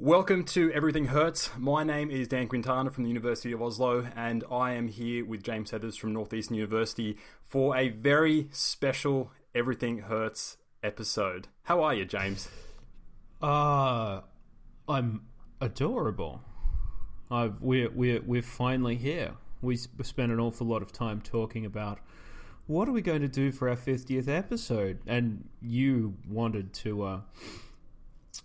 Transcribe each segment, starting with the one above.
Welcome to Everything Hurts. My name is Dan Quintana from the University of Oslo, and I am here with James Heathers from Northeastern University for a very special Everything Hurts episode. How are you, James? Uh, I'm adorable. I've, we're, we're, we're finally here. We spent an awful lot of time talking about what are we going to do for our 50th episode, and you wanted to, uh,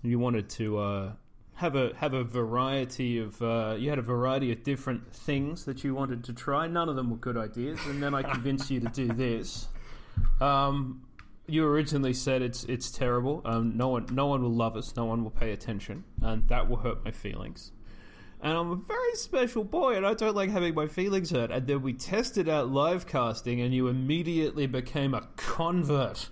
you wanted to, uh, have a have a variety of uh, you had a variety of different things that you wanted to try. None of them were good ideas, and then I convinced you to do this. Um, you originally said it's it's terrible. Um, no one no one will love us. No one will pay attention, and that will hurt my feelings. And I'm a very special boy, and I don't like having my feelings hurt. And then we tested out live casting, and you immediately became a convert.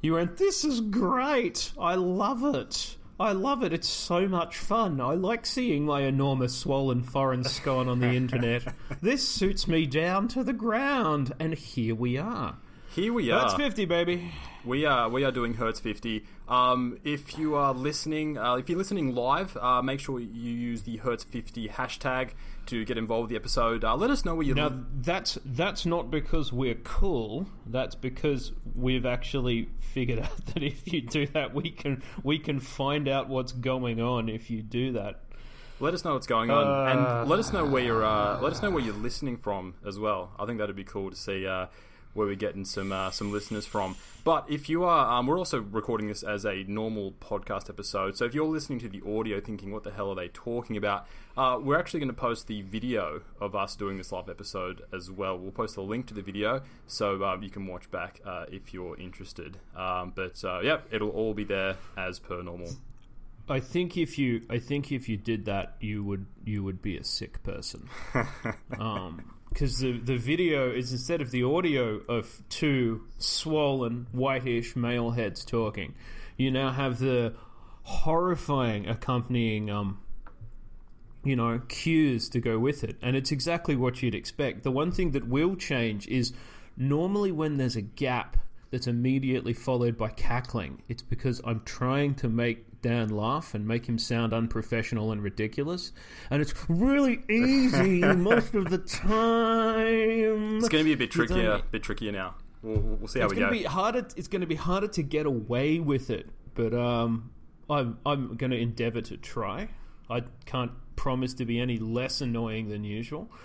You went, "This is great. I love it." I love it. It's so much fun. I like seeing my enormous swollen foreign scone on the internet. this suits me down to the ground, and here we are. Here we are. That's 50, baby. We are we are doing Hurts 50. Um, if you are listening, uh, if you're listening live, uh, make sure you use the Hurts 50 hashtag to get involved with the episode. Uh, let us know where you. Now li- that's that's not because we're cool. That's because we've actually figured out that if you do that, we can we can find out what's going on if you do that. Let us know what's going on, and let us know where you're. Uh, let us know where you're listening from as well. I think that'd be cool to see uh, where we're getting some uh, some listeners from. But if you are, um, we're also recording this as a normal podcast episode. So if you're listening to the audio, thinking, "What the hell are they talking about?" Uh, we're actually going to post the video of us doing this live episode as well. We'll post a link to the video so um, you can watch back uh, if you're interested. Um, but uh, yeah, it'll all be there as per normal. I think if you, I think if you did that, you would you would be a sick person. because the the video is instead of the audio of two swollen whitish male heads talking, you now have the horrifying accompanying um you know cues to go with it, and it's exactly what you'd expect. The one thing that will change is normally when there's a gap that's immediately followed by cackling, it's because I'm trying to make Dan laugh and make him sound unprofessional and ridiculous. And it's really easy most of the time. It's going to be a bit trickier, a bit trickier now. We'll, we'll see how it's we gonna go. Be harder, it's going to be harder to get away with it, but um, I'm, I'm going to endeavour to try. I can't promise to be any less annoying than usual.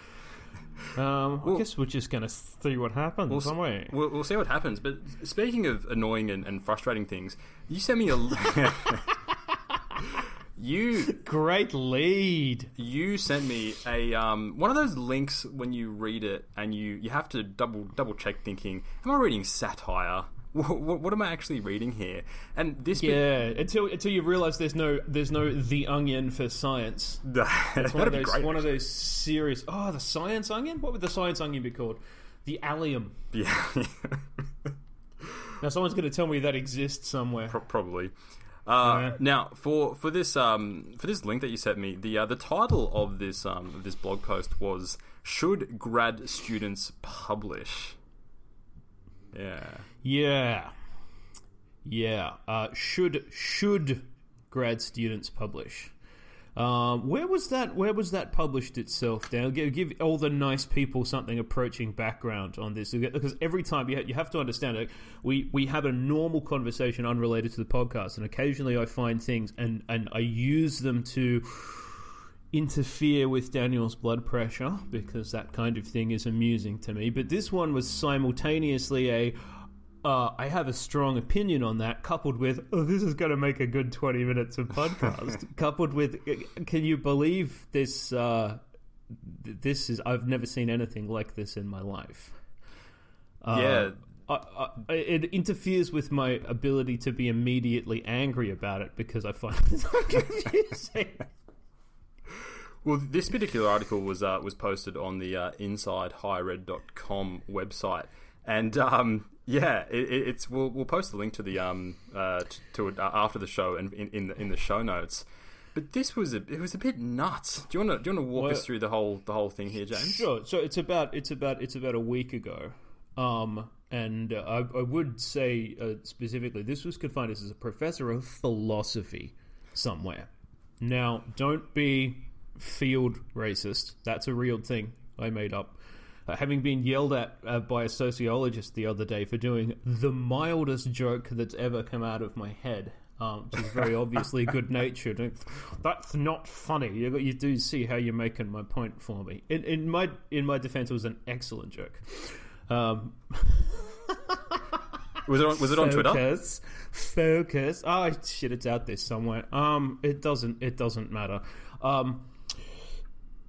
Um, I guess we're just going to see what happens, we'll, aren't we? We'll, we'll, see what happens. But speaking of annoying and, and frustrating things, you sent me a. you great lead. You sent me a um, one of those links when you read it and you, you have to double double check, thinking, "Am I reading satire?" What, what, what, am I actually reading here? And this, yeah, bit... until until you realize there's no there's no the onion for science. it's one of those great. one of those serious. Oh, the science onion. What would the science onion be called? The allium. Yeah. now someone's going to tell me that exists somewhere. Pro- probably. Uh, yeah. Now, for for this um, for this link that you sent me, the uh, the title of this um, of this blog post was "Should Grad Students Publish?" Yeah. Yeah. Yeah. Uh, should should grad students publish? Um, where was that? Where was that published itself? Dan, give, give all the nice people something approaching background on this because every time you, ha- you have to understand it. We we have a normal conversation unrelated to the podcast, and occasionally I find things and and I use them to interfere with Daniel's blood pressure because that kind of thing is amusing to me. But this one was simultaneously a uh, I have a strong opinion on that, coupled with, oh, this is going to make a good 20 minutes of podcast. coupled with, can you believe this? Uh, this is, I've never seen anything like this in my life. Uh, yeah. I, I, it interferes with my ability to be immediately angry about it because I find it so confusing. Well, this particular article was uh, was posted on the uh, InsideHigherEd.com website, and um, yeah, it, it's we'll, we'll post the link to the um uh, to it uh, after the show and in in the, in the show notes. But this was a it was a bit nuts. Do you want to do you want to walk well, us through the whole the whole thing here, James? Sure. So it's about it's about it's about a week ago. Um, and uh, I, I, would say uh, specifically, this was confined as a professor of philosophy somewhere. Now, don't be field racist. That's a real thing I made up. Uh, having been yelled at uh, by a sociologist the other day for doing the mildest joke that's ever come out of my head, um, which is very obviously good natured. That's not funny. You, you do see how you're making my point for me. In, in my in my defense, it was an excellent joke. Um, was it on, was it on Twitter? Focus, focus. Oh shit, it's out there somewhere. Um, it doesn't it doesn't matter. Um,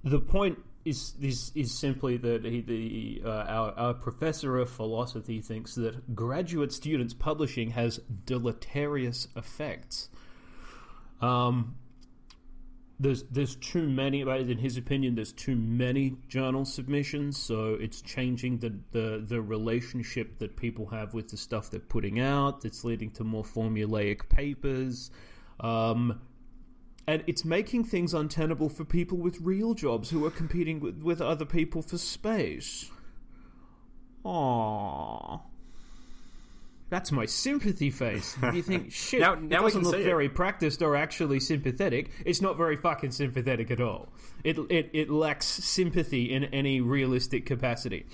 the point is is is simply that he, the uh, our, our professor of philosophy thinks that graduate students publishing has deleterious effects. Um, there's there's too many in his opinion there's too many journal submissions so it's changing the, the the relationship that people have with the stuff they're putting out it's leading to more formulaic papers um, and it's making things untenable for people with real jobs who are competing with, with other people for space. Aww. That's my sympathy face. You think, shit, now, now it doesn't look very it. practiced or actually sympathetic. It's not very fucking sympathetic at all. It, it, it lacks sympathy in any realistic capacity.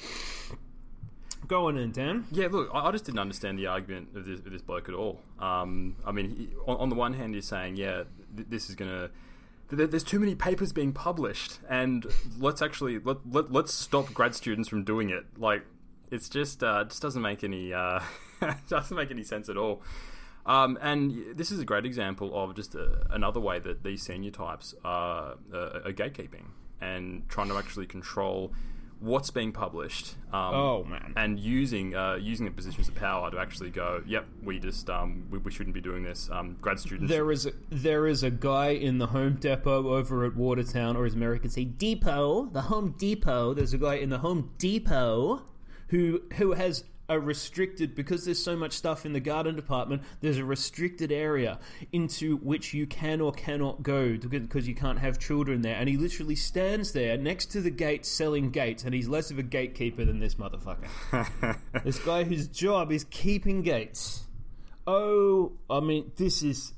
Go on in, Dan. Yeah, look, I, I just didn't understand the argument of this, of this bloke at all. Um, I mean, he, on, on, the one hand, he's saying, yeah, th- this is going to there's too many papers being published and let's actually let, let, let's stop grad students from doing it like it's just uh, just doesn't make any uh, doesn't make any sense at all um, and this is a great example of just a, uh, another way that these senior types are, uh, are gatekeeping and trying to actually control what's being published. Um, oh man! And using uh, using the positions of power to actually go, yep, we just um, we, we, shouldn't be doing this. Um, grad students. There is a, there is a guy in the Home Depot over at Watertown, or as Americans say, Depot, the Home Depot. There's a guy in the Home Depot who who has a restricted because there's so much stuff in the garden department there's a restricted area into which you can or cannot go because you can't have children there and he literally stands there next to the gate selling gates and he's less of a gatekeeper than this motherfucker this guy whose job is keeping gates oh i mean this is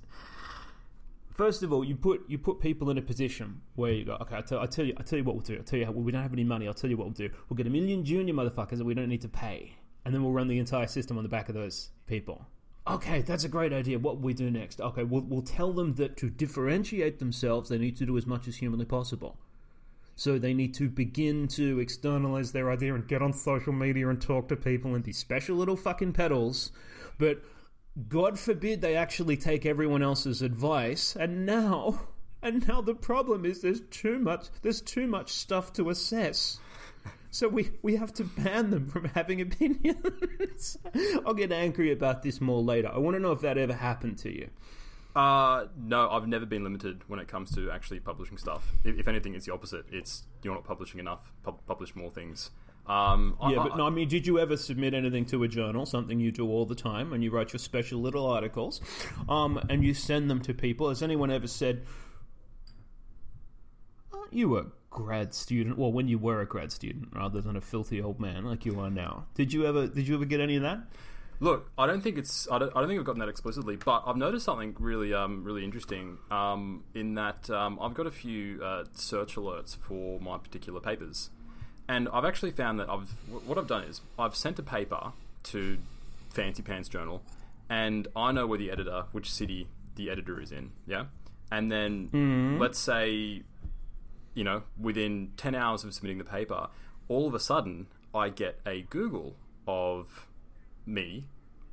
First of all, you put you put people in a position where you go, okay, I tell, I tell you, I tell you what we'll do. I tell you how we don't have any money. I'll tell you what we'll do. We'll get a million junior motherfuckers that we don't need to pay and then we'll run the entire system on the back of those people. Okay, that's a great idea. What we do next? Okay, we'll, we'll tell them that to differentiate themselves, they need to do as much as humanly possible. So they need to begin to externalize their idea and get on social media and talk to people and be special little fucking pedals. But God forbid they actually take everyone else's advice. And now, and now the problem is there's too much. There's too much stuff to assess. So we, we have to ban them from having opinions. I'll get angry about this more later. I want to know if that ever happened to you. Uh, no, I've never been limited when it comes to actually publishing stuff. If, if anything, it's the opposite. It's you're not publishing enough. Pub- publish more things. Um, yeah, I, but no, I mean, did you ever submit anything to a journal, something you do all the time, and you write your special little articles, um, and you send them to people? Has anyone ever said, oh, "You were grad student, well, when you were a grad student, rather than a filthy old man like you are now. Did you ever? Did you ever get any of that? Look, I don't think it's. I don't, I don't think I've gotten that explicitly, but I've noticed something really, um, really interesting. Um, in that um, I've got a few uh, search alerts for my particular papers, and I've actually found that I've. What I've done is I've sent a paper to Fancy Pants Journal, and I know where the editor, which city the editor is in. Yeah, and then mm-hmm. let's say you know, within 10 hours of submitting the paper, all of a sudden I get a Google of me,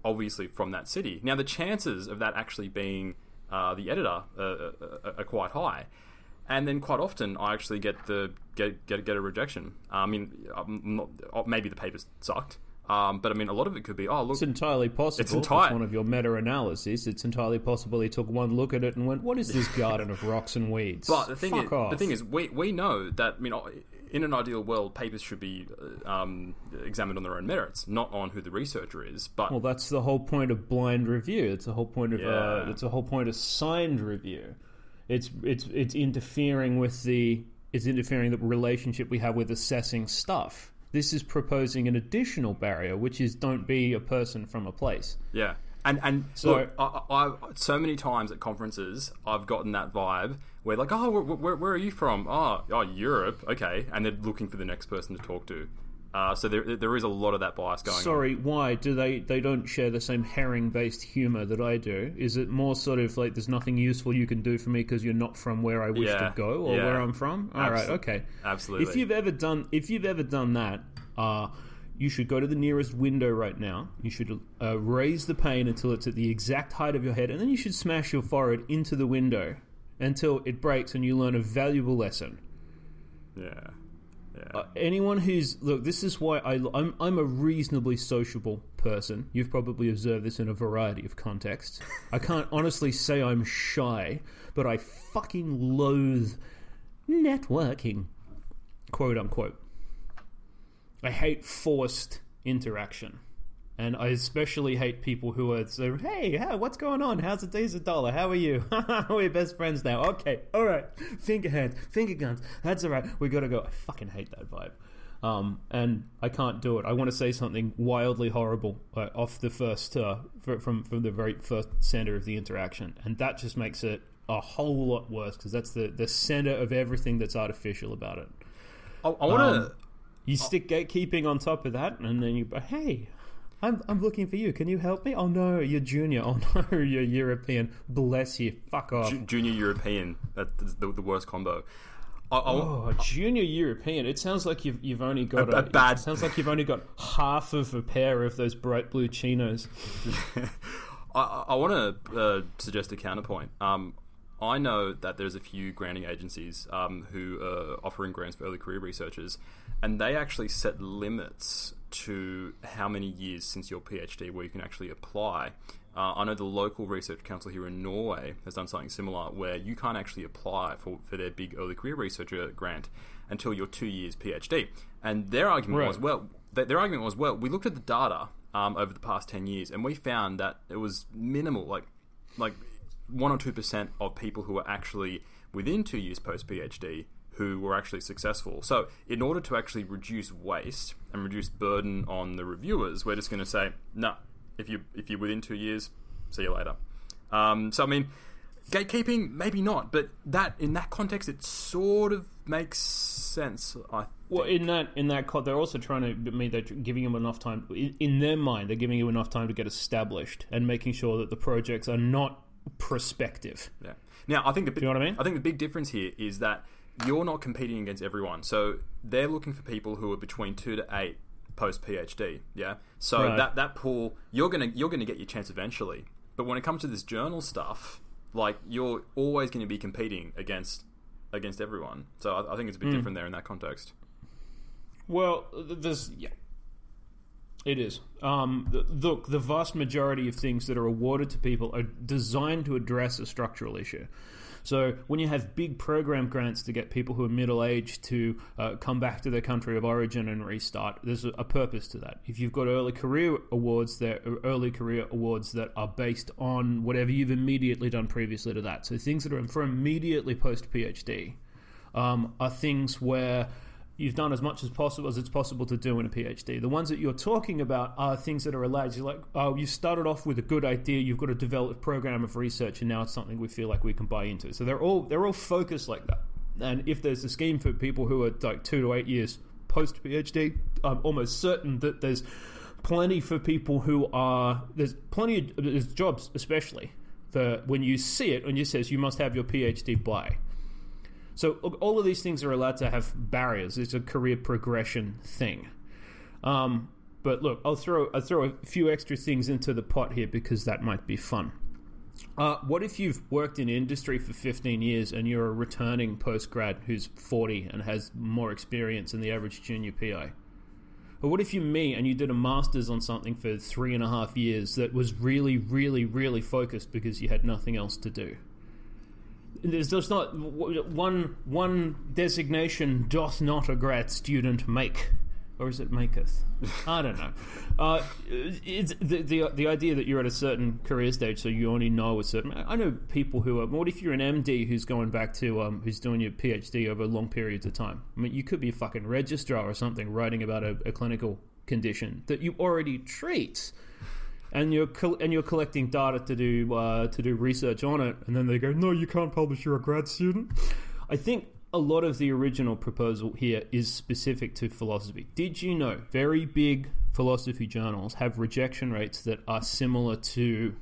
obviously from that city. Now, the chances of that actually being uh, the editor uh, uh, uh are quite high. And then quite often I actually get the get get, get a rejection. I mean, not, maybe the paper sucked, um, but I mean, a lot of it could be, oh, look. It's entirely possible. It's, entire- one of your meta analyses. It's entirely possible he took one look at it and went, what is this garden of rocks and weeds? But the thing, Fuck is, off. the thing is, we, we know that, I mean, in an ideal world, papers should be uh, um, examined on their own merits, not on who the researcher is. But well, that's the whole point of blind review. It's the whole point of uh, yeah. uh, it's a whole point of signed review. It's it's it's interfering with the it's interfering the relationship we have with assessing stuff. This is proposing an additional barrier, which is don't be a person from a place. Yeah. And and so look, I, I, so many times at conferences I've gotten that vibe where like, oh, where, where, where, are you from? Oh, oh, Europe. Okay, and they're looking for the next person to talk to. Uh, so there, there is a lot of that bias going. Sorry, on. why do they? They don't share the same herring-based humor that I do. Is it more sort of like there's nothing useful you can do for me because you're not from where I wish yeah, to go or yeah. where I'm from? All Absol- right, okay, absolutely. If you've ever done, if you've ever done that, uh, you should go to the nearest window right now. You should uh, raise the pane until it's at the exact height of your head, and then you should smash your forehead into the window until it breaks and you learn a valuable lesson. Yeah. Uh, anyone who's look, this is why I, I'm I'm a reasonably sociable person. You've probably observed this in a variety of contexts. I can't honestly say I'm shy, but I fucking loathe networking, quote unquote. I hate forced interaction. And I especially hate people who are so, hey, what's going on? How's the diesel dollar? How are you? We're best friends now. Okay, all right. Finger hands, finger guns. That's all right. We got to go. I fucking hate that vibe. Um, and I can't do it. I want to say something wildly horrible uh, off the first, uh, from, from the very first center of the interaction. And that just makes it a whole lot worse because that's the, the center of everything that's artificial about it. I, I want to. Um, you stick gatekeeping on top of that, and then you, hey, I'm, I'm looking for you. Can you help me? Oh no, you're junior. Oh no, you're European. Bless you. Fuck off. J- junior European. That's the, the worst combo. I, I, oh, junior European. It sounds like you've you've only got a, a, a bad. sounds like you've only got half of a pair of those bright blue chinos. I, I want to uh, suggest a counterpoint. Um, I know that there's a few granting agencies um, who are offering grants for early career researchers, and they actually set limits to how many years since your PhD where you can actually apply. Uh, I know the local research council here in Norway has done something similar where you can't actually apply for, for their big early career researcher grant until your two years PhD. And their argument right. was, well, their argument was, well, we looked at the data um, over the past 10 years and we found that it was minimal, like, like 1 or 2% of people who were actually within two years post PhD who were actually successful. So, in order to actually reduce waste and reduce burden on the reviewers, we're just going to say, no, if you if you're within two years, see you later. Um, so, I mean, gatekeeping maybe not, but that in that context, it sort of makes sense. I think. well in that in that they're also trying to I mean they're giving them enough time in their mind. They're giving you enough time to get established and making sure that the projects are not prospective. Yeah. Now, I think the big, you know what I mean. I think the big difference here is that you're not competing against everyone. So they're looking for people who are between two to eight post PhD. Yeah. So right. that that pool, you're gonna you're gonna get your chance eventually. But when it comes to this journal stuff, like you're always going to be competing against against everyone. So I, I think it's a bit mm. different there in that context. Well, there's yeah. It is. Um, the, look, the vast majority of things that are awarded to people are designed to address a structural issue. So when you have big program grants to get people who are middle aged to uh, come back to their country of origin and restart, there's a, purpose to that. If you've got early career awards that are early career awards that are based on whatever you've immediately done previously to that, so things that are for immediately post PhD. Um, are things where you've done as much as possible as it's possible to do in a PhD. The ones that you're talking about are things that are allowed. You're like, oh, you started off with a good idea. You've got a program of research, and now it's something we feel like we can buy into. So they're all they're all focused like that. And if there's a scheme for people who are like two to eight years post PhD, I'm almost certain that there's plenty for people who are there's plenty of there's jobs, especially for when you see it and it says you must have your PhD by. So all of these things are allowed to have barriers. It's a career progression thing. Um, but look, I'll throw I'll throw a few extra things into the pot here because that might be fun. Uh, what if you've worked in industry for 15 years and you're a returning postgrad who's 40 and has more experience than the average junior PI? Or what if you're me and you did a master's on something for three and a half years that was really, really, really focused because you had nothing else to do? There's, there's not one one designation doth not a grad student make or is it maketh? I don't know. Uh, it's the, the the idea that you're at a certain career stage, so you only know a certain. I know people who are. What if you're an MD who's going back to um, who's doing your PhD over long periods of time? I mean, you could be a fucking registrar or something, writing about a, a clinical condition that you already treat and you're col- and you're collecting data to do uh, to do research on it, and then they go, no, you can't publish. You're a grad student. I think a lot of the original proposal here is specific to philosophy. Did you know very big philosophy journals have rejection rates that are similar to,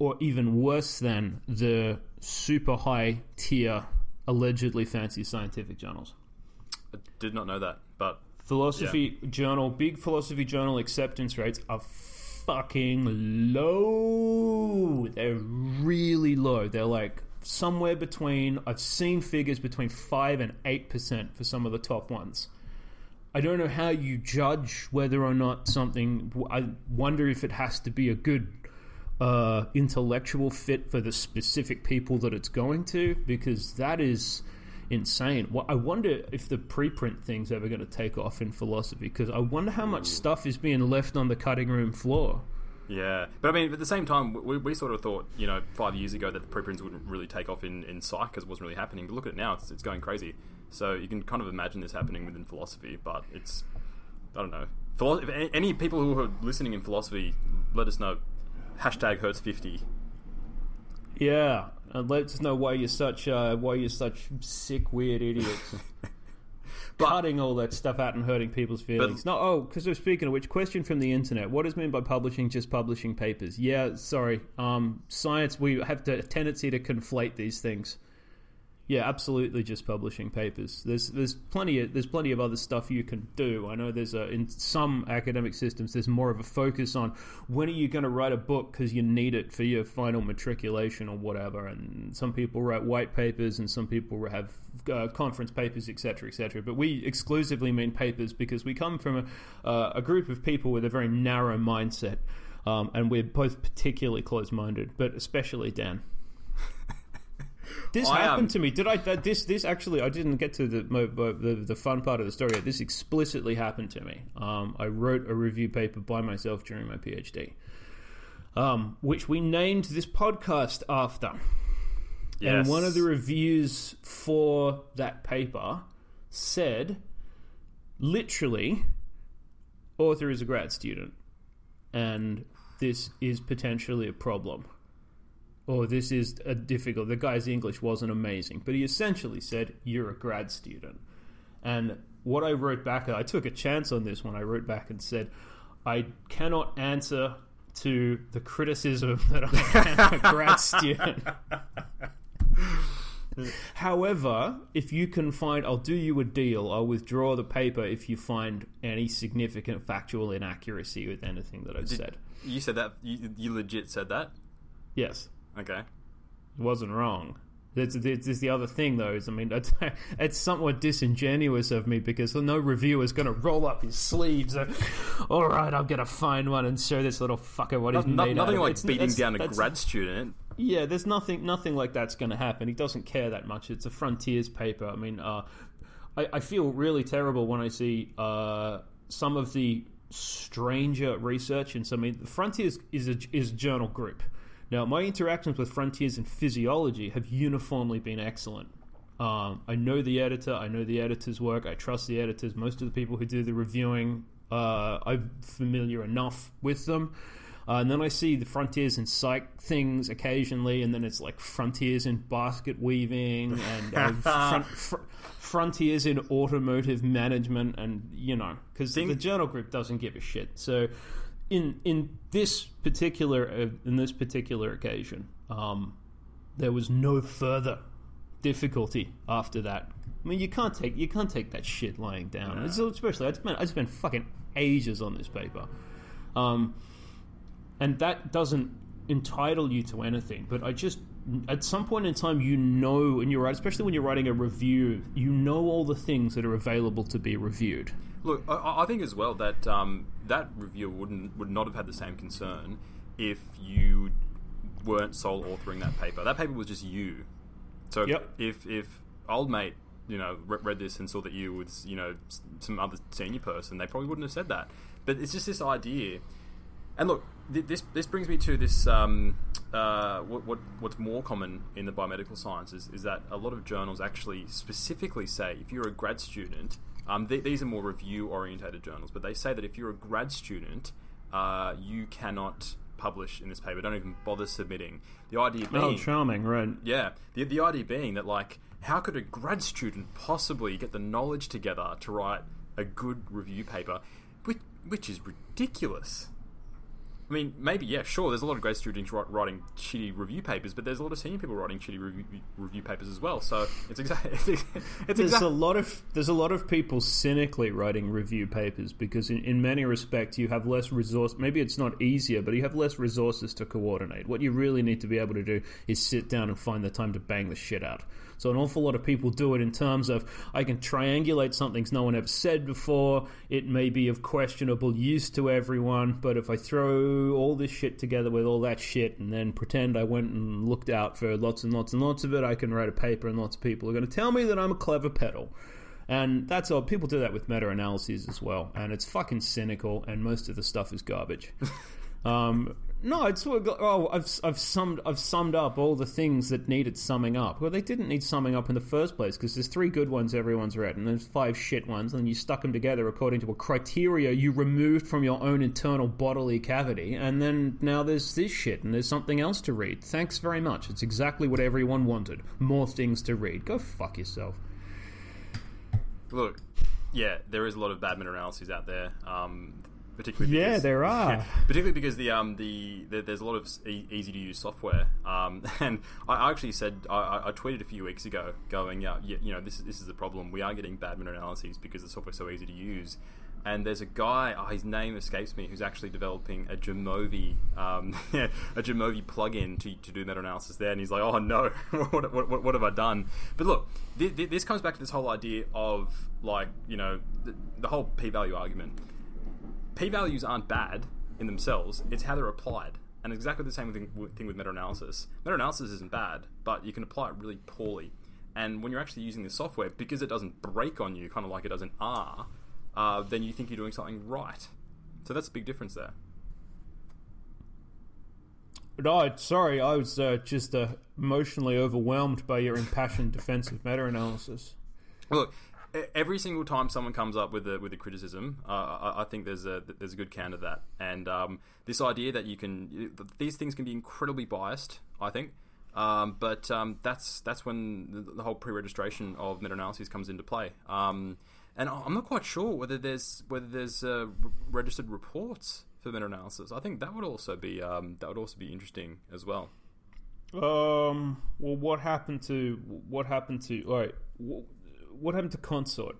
or even worse than, the super high tier, allegedly fancy scientific journals? I did not know that, but Philosophy journal, big philosophy journal acceptance rates are fucking low. They're really low. They're like somewhere between I've seen figures between 5 and 8% for some of the top ones. I don't know how you judge whether or not something I wonder if it has to be a good uh, intellectual fit for the specific people that it's going to because that is insane. Well, I wonder if the preprint thing's ever going to take off in philosophy because I wonder how much stuff is being left on the cutting room floor. Yeah, but I mean, at the same time, we, we sort of thought, you know, five years ago that the preprints wouldn't really take off in, in psych because it wasn't really happening. But look at it now; it's, it's going crazy. So you can kind of imagine this happening within philosophy, but it's I don't know. Philo- if any people who are listening in philosophy, let us know. Hashtag hurts fifty. Yeah, and let us know why you're such uh, why you're such sick, weird idiots. But- Cutting all that stuff out and hurting people's feelings. But, no, oh, because we're speaking of which, question from the internet: What is meant by publishing just publishing papers? Yeah, sorry. Um, science, we have the tendency to conflate these things. Yeah, absolutely, just publishing papers. There's there's plenty of there's plenty of other stuff you can do. I know there's a in some academic systems there's more of a focus on when are you going to write a book because you need it for your final matriculation or whatever. And some people write white papers and some people have uh, conference papers, etc., etc. But we exclusively mean papers because we come from a, uh, a group of people with a very narrow mindset, um, and we're both particularly close-minded, but especially Dan. This I, um, happened to me. Did I? This this actually, I didn't get to the, mo- mo- the the fun part of the story. This explicitly happened to me. Um, I wrote a review paper by myself during my PhD, um, which we named this podcast after. And one of the reviews for that paper said, literally, author is a grad student, and this is potentially a problem. Or this is a difficult. The guy's English wasn't amazing, but he essentially said, "You're a grad student." And what I wrote back, I took a chance on this when I wrote back and said, "I cannot answer to the criticism that I am a grad student." However, if you can find, I'll do you a deal. I'll withdraw the paper if you find any significant factual inaccuracy with anything that I've Did- said. You said that. You, you legit said that. Yes, Okay. it wasn't wrong. There's, that's the other thing, though. Is I mean, it's, it's somewhat disingenuous of me because no reviewer is going to roll up his sleeves. And, All right, I'm going to find one and show this little fucker what he's No- made. nothing of." like It's- beating that's- down a grad student. Yeah, there's nothing nothing like that's going to happen. He doesn't care that much. It's a frontiers paper. I mean, uh, I, I feel really terrible when I see uh, some of the stranger research and some. I mean, Frontiers is a, is a journal group. Now, my interactions with Frontiers in physiology have uniformly been excellent. Um, I know the editor. I know the editor's work. I trust the editors. Most of the people who do the reviewing, uh, I'm familiar enough with them. Uh, and then I see the frontiers in psych things occasionally, and then it's like frontiers in basket weaving and uh, front, fr- frontiers in automotive management, and you know, because the journal group doesn't give a shit. So, in in this particular uh, in this particular occasion, um, there was no further difficulty after that. I mean, you can't take you can't take that shit lying down. It's- Especially, I spent I spent fucking ages on this paper, um, and that doesn't entitle you to anything. But I just at some point in time, you know, and you're right, especially when you're writing a review, you know all the things that are available to be reviewed. Look, I, I think as well that um, that reviewer wouldn't would not have had the same concern if you weren't sole authoring that paper. That paper was just you. So Yep. if if old mate you know re- read this and saw that you was you know some other senior person, they probably wouldn't have said that. But it's just this idea. And look, this this brings me to this. Um, uh, what, what what's more common in the biomedical sciences is that a lot of journals actually specifically say if you're a grad student, um, th- these are more review orientated journals, but they say that if you're a grad student, uh, you cannot publish in this paper. Don't even bother submitting. The idea being, Oh, charming, right? yeah, the the idea being that like, how could a grad student possibly get the knowledge together to write a good review paper, which which is ridiculous. I mean, maybe yeah, sure. There's a lot of grad students writing shitty review papers, but there's a lot of senior people writing shitty review, review papers as well. So it's exactly it's, it's There's exactly a lot of there's a lot of people cynically writing review papers because in, in many respects you have less resource. Maybe it's not easier, but you have less resources to coordinate. What you really need to be able to do is sit down and find the time to bang the shit out. So an awful lot of people do it in terms of I can triangulate something no one ever said before. It may be of questionable use to everyone, but if I throw all this shit together with all that shit and then pretend I went and looked out for lots and lots and lots of it, I can write a paper and lots of people are going to tell me that I'm a clever pedal. And that's all. People do that with meta analyses as well, and it's fucking cynical. And most of the stuff is garbage. um, no, it's oh, I've I've summed I've summed up all the things that needed summing up. Well, they didn't need summing up in the first place because there's three good ones everyone's read, and there's five shit ones, and you stuck them together according to a criteria you removed from your own internal bodily cavity, and then now there's this shit, and there's something else to read. Thanks very much. It's exactly what everyone wanted. More things to read. Go fuck yourself. look. Yeah, there is a lot of bad meta analyses out there. Um, particularly Yeah, because, there are. particularly because the um the, the there's a lot of e- easy to use software. Um, and I actually said I, I- tweeted a few weeks ago going, yeah, you, you know, this is this is the problem. We are getting bad meta analyses because the software's so easy to use. And there's a guy, oh, his name escapes me, who's actually developing a Jamovi, um, a Jamovi plugin to, to do meta analysis there. And he's like, oh no, what, what, what, what have I done? But look, th- th- this comes back to this whole idea of like, you know, the, the whole p value argument p values aren't bad in themselves, it's how they're applied. And exactly the same thing, thing with meta analysis. Meta analysis isn't bad, but you can apply it really poorly. And when you're actually using the software, because it doesn't break on you, kind of like it does in R, uh, then you think you're doing something right. So that's a big difference there. No, sorry, I was uh, just uh, emotionally overwhelmed by your impassioned defense of meta analysis. Look, every single time someone comes up with a with a criticism, uh, I, I think there's a there's a good counter to that. And um, this idea that you can these things can be incredibly biased, I think. Um, but um, that's that's when the, the whole pre-registration of meta-analyses comes into play. Um, and I'm not quite sure whether there's whether there's uh, registered reports for meta-analysis. I think that would also be um, that would also be interesting as well. Um. Well, what happened to what happened to? All right. Wh- What happened to consort?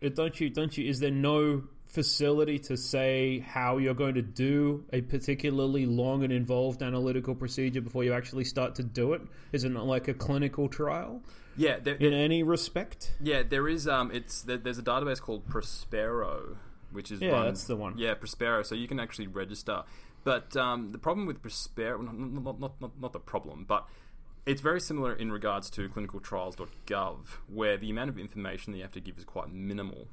It, don't you? Don't you? Is there no facility to say how you're going to do a particularly long and involved analytical procedure before you actually start to do it? Is it not like a clinical trial Yeah, there, in any respect? Yeah, there is. Um, it's there, there's a database called Prospero, which is Yeah, run, that's the one. Yeah, Prospero. So you can actually register. But um, the problem with Prospero, not, not, not, not the problem, but it's very similar in regards to clinicaltrials.gov, where the amount of information that you have to give is quite minimal.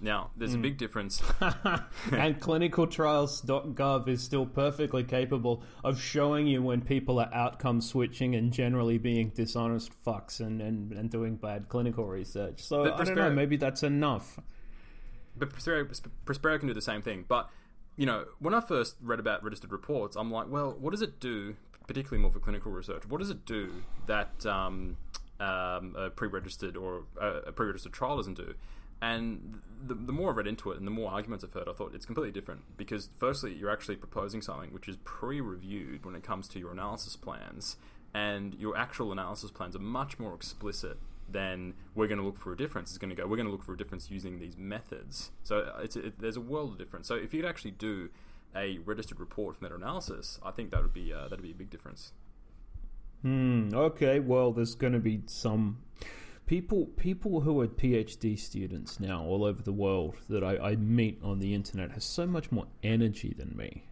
Now, there's a Hmm. big difference. and clinicaltrials.gov is still perfectly capable of showing you when people are outcome switching and generally being dishonest fucks and, and, and doing bad clinical research. So But I don't know, maybe that's enough. But Prospero, Prospero can do the same thing. But you know, when I first read about registered reports, I'm like, well, what does it do? Particularly more for clinical research. What does it do that um, um, a pre-registered or uh, a pre-registered trial doesn't do? And the, the more I've read into it, and the more arguments I've heard, I thought it's completely different. Because firstly, you're actually proposing something which is pre-reviewed when it comes to your analysis plans, and your actual analysis plans are much more explicit then we're going to look for a difference. It's going to go. We're going to look for a difference using these methods. So uh, it, there's a world of difference. So if you could actually do a registered report for meta-analysis, I think that would be uh, that'd be a big difference. Hmm. Okay. Well, there's going to be some people people who are PhD students now all over the world that I, I meet on the internet has so much more energy than me.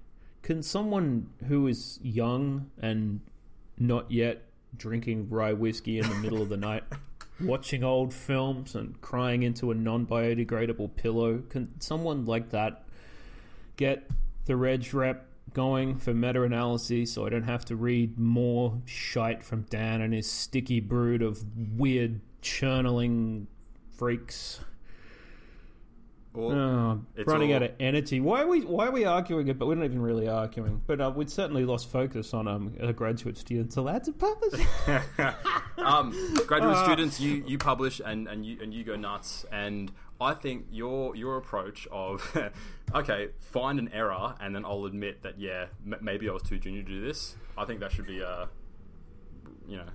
Can someone who is young and not yet drinking rye whiskey in the middle of the night, watching old films and crying into a non-biodegradable pillow, can someone like that get the reg rep going for meta analysis so I don't have to read more shite from Dan and his sticky brood of weird churning freaks. Or Oh, It's running all- out of energy. Why are we why are we arguing it? But we're not even really arguing. But uh, we'd certainly lost focus on um, a graduate students allowed to publish. um, graduate Uh, students, you, you publish and, and you and you go nuts. And I think your your approach of okay, find an error and then I'll admit that yeah, m- maybe I was too junior to do this. I think that should be a you know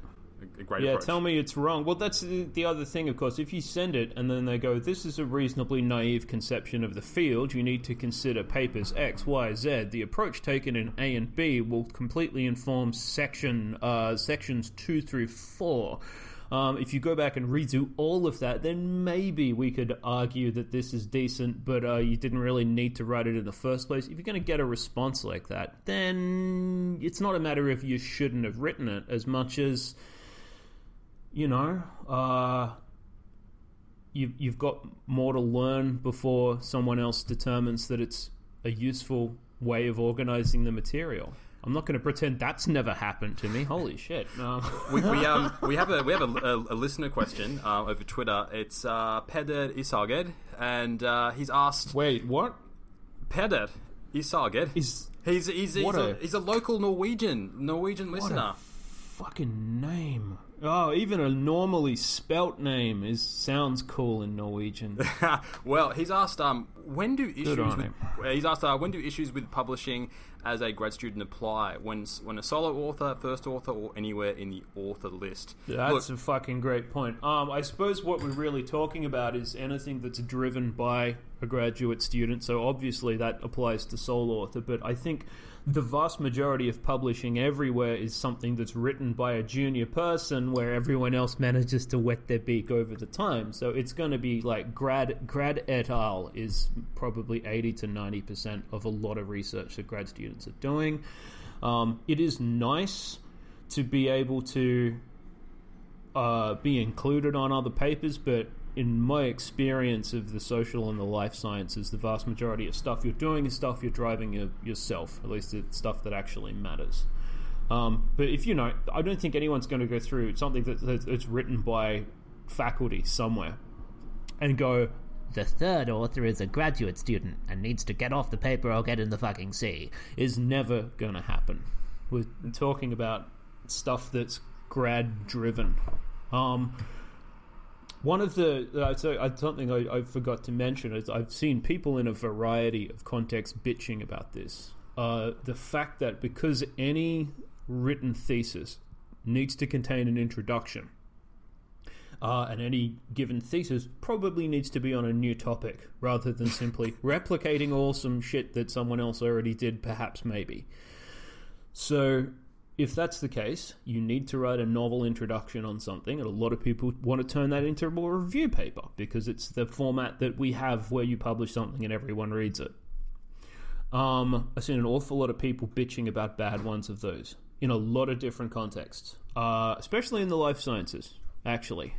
a, great yeah, approach. tell me it's wrong. Well, that's the, the other thing, of course. If you send it and then they go, "This is a reasonably naive conception of the field. You need to consider papers X, Y, Z. The approach taken in A and B will completely inform section uh, sections two through four. Um, if you go back and redo all of that, then maybe we could argue that this is decent, but uh, you didn't really need to write it in the first place. If you're going to get a response like that, then it's not a matter of you shouldn't have written it as much as you know, uh, you've you've got more to learn before someone else determines that it's a useful way of organizing the material. I'm not going to pretend that's never happened to me. Holy shit! Um, we, we um we have a we have a, a, a listener question uh, over Twitter. It's uh, Peder Isager, and uh, he's asked wait, what Peder Isager. is He's he's he's What a, a- he's a local Norwegian Norwegian what listener. a fucking name? Oh, even a normally spelt name is sounds cool in Norwegian. well, he's asked um when do issues with, him. uh, he's asked uh, when do issues with publishing as a grad student apply when when a solo author, first author, or anywhere in the author list. That's Look, a fucking great point. Um, I suppose what we're really talking about is anything that's driven by a graduate student. So obviously that applies to sole author, but I think the vast majority of publishing everywhere is something that's written by a junior person, where everyone else manages to wet their beak over the time. So it's going to be like grad grad et al. is probably eighty to ninety percent of a lot of research that grad students are doing. Um, it is nice to be able to uh, be included on other papers, but in my experience of the social and the life sciences, the vast majority of stuff you're doing is stuff you're driving your, yourself. At least it's stuff that actually matters. Um, but if you know, I don't think anyone's going to go through something that, that, that's written by faculty somewhere and go, The third author is a graduate student and needs to get off the paper or get in the fucking sea. is never going to happen. We're talking about stuff that's grad driven. Um, one of the uh, so uh, something I, I forgot to mention is I've seen people in a variety of contexts bitching about this. Uh, the fact that because any written thesis needs to contain an introduction, uh, and any given thesis probably needs to be on a new topic rather than simply replicating awesome shit that someone else already did, perhaps, maybe. So, if that's the case, you need to write a novel introduction on something, and a lot of people want to turn that into a review paper because it's the format that we have where you publish something and everyone reads it. Um, I've seen an awful lot of people bitching about bad ones of those in a lot of different contexts, uh, especially in the life sciences, actually.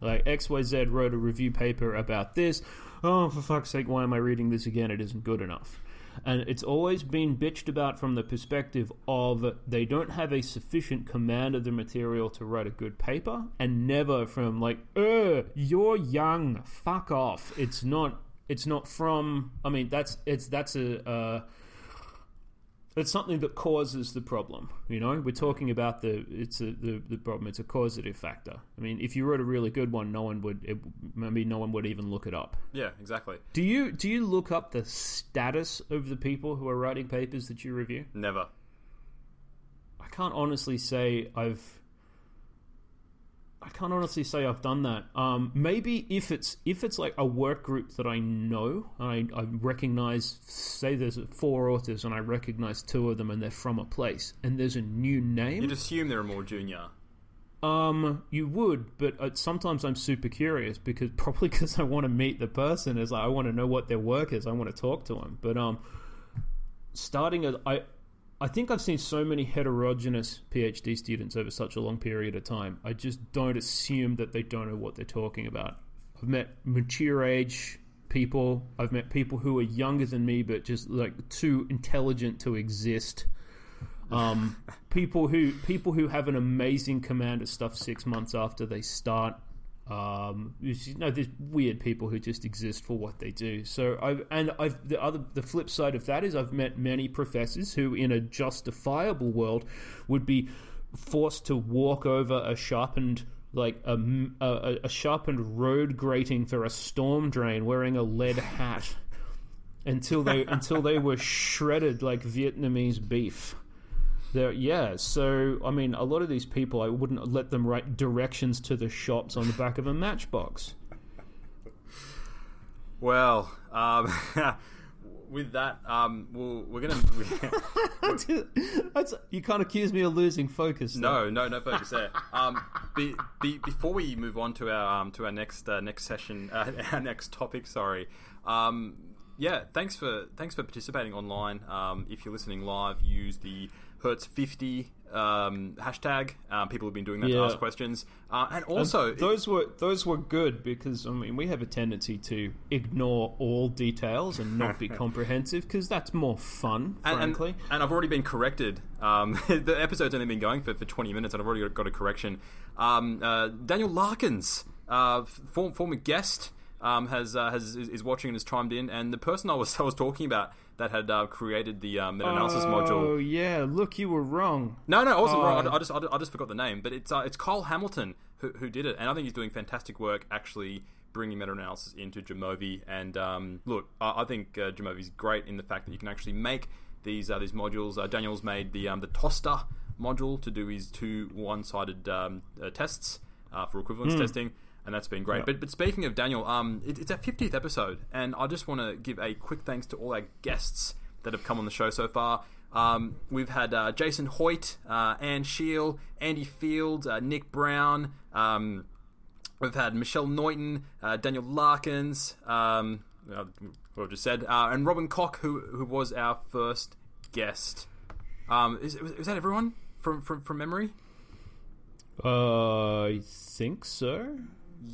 Like XYZ wrote a review paper about this. Oh, for fuck's sake, why am I reading this again? It isn't good enough. And it's always been bitched about from the perspective of they don't have a sufficient command of the material to write a good paper, and never from like, uh, you're young, fuck off. It's not. It's not from. I mean, that's it's that's a. Uh, it's something that causes the problem. You know, we're talking about the it's a, the the problem. It's a causative factor. I mean, if you wrote a really good one, no one would it, maybe no one would even look it up. yeah, exactly. Do you do you look up the status of the people who are writing papers that you review? Never. I can't honestly say I've. I can't honestly say I've done that. Um, maybe if it's if it's like a work group that I know, I, I recognize. Say there's four authors, and I recognize two of them, and they're from a place, and there's a new name. You'd assume they're more junior. Um, you would, but uh, sometimes I'm super curious because probably because I want to meet the person. Is like I want to know what their work is. I want to talk to them. But um, starting as I, I think I've seen so many heterogeneous PhD students over such a long period of time. I just don't assume that they don't know what they're talking about. I've met mature age people. I've met people who are younger than me, but just like too intelligent to exist um, people who people who have an amazing command of stuff six months after they start. Um, you know, there's weird people who just exist for what they do. So I've and I've the other the flip side of that is I've met many professors who, in a justifiable world, would be forced to walk over a sharpened like a, a- a sharpened road grating for a storm drain wearing a lead hat until they until they were shredded like Vietnamese beef. There, yeah. So I mean, a lot of these people, I wouldn't let them write directions to the shops on the back of a matchbox. Well, um, with that, um, we'll, we're gonna. That's, you can't accuse me of losing focus. though. no, no, no focus there. Um, be, be, before we move on to our um, to our next uh, next session, uh, our next topic. Sorry. Um, yeah, thanks for thanks for participating online. Um, if you're listening live, use the Hertz fifty um, hashtag. Um, people have been doing that to ask questions, uh, and also those were those were good because I mean we have a tendency to ignore all details and not be comprehensive because that's more fun, And, and, frankly. and I've already been corrected. Um, the episode's only been going for, for 20 minutes, and I've already got, a correction. Um, uh, Daniel Lakens, uh, form, former guest, um, has, uh, has is, is watching and has chimed in. And the person I was I was talking about that had uh, created the uh, meta-analysis oh module. Oh yeah, look, you were wrong. No, no, I wasn't Oh. wrong. I, I just I, I just forgot the name, but it's uh, it's Kyle Hamilton who, who did it, and I think he's doing fantastic work actually bringing meta-analysis into Jamovi. And um, look, I, I think uh, Jamovi's great in the fact that you can actually make these uh, these modules. Uh, Daniel's made the um, the TOSTER module to do his two one-sided um, uh, tests uh, for equivalence testing. And that's been great. Yep. But but speaking of Daniel, um, it, it's our fiftieth episode, and I just want to give a quick thanks to all our guests that have come on the show so far. Um, we've had uh, Jason Hoyt, uh, Anne Scheel, Andy Field, uh, Nick Brown. Um, we've had Michèle Nuijten, uh, Daniel Lakens, um, uh, what I just said, uh, and Robin Koch, who who was our first guest. Um, is, is that everyone from from, from memory? Uh, I think so.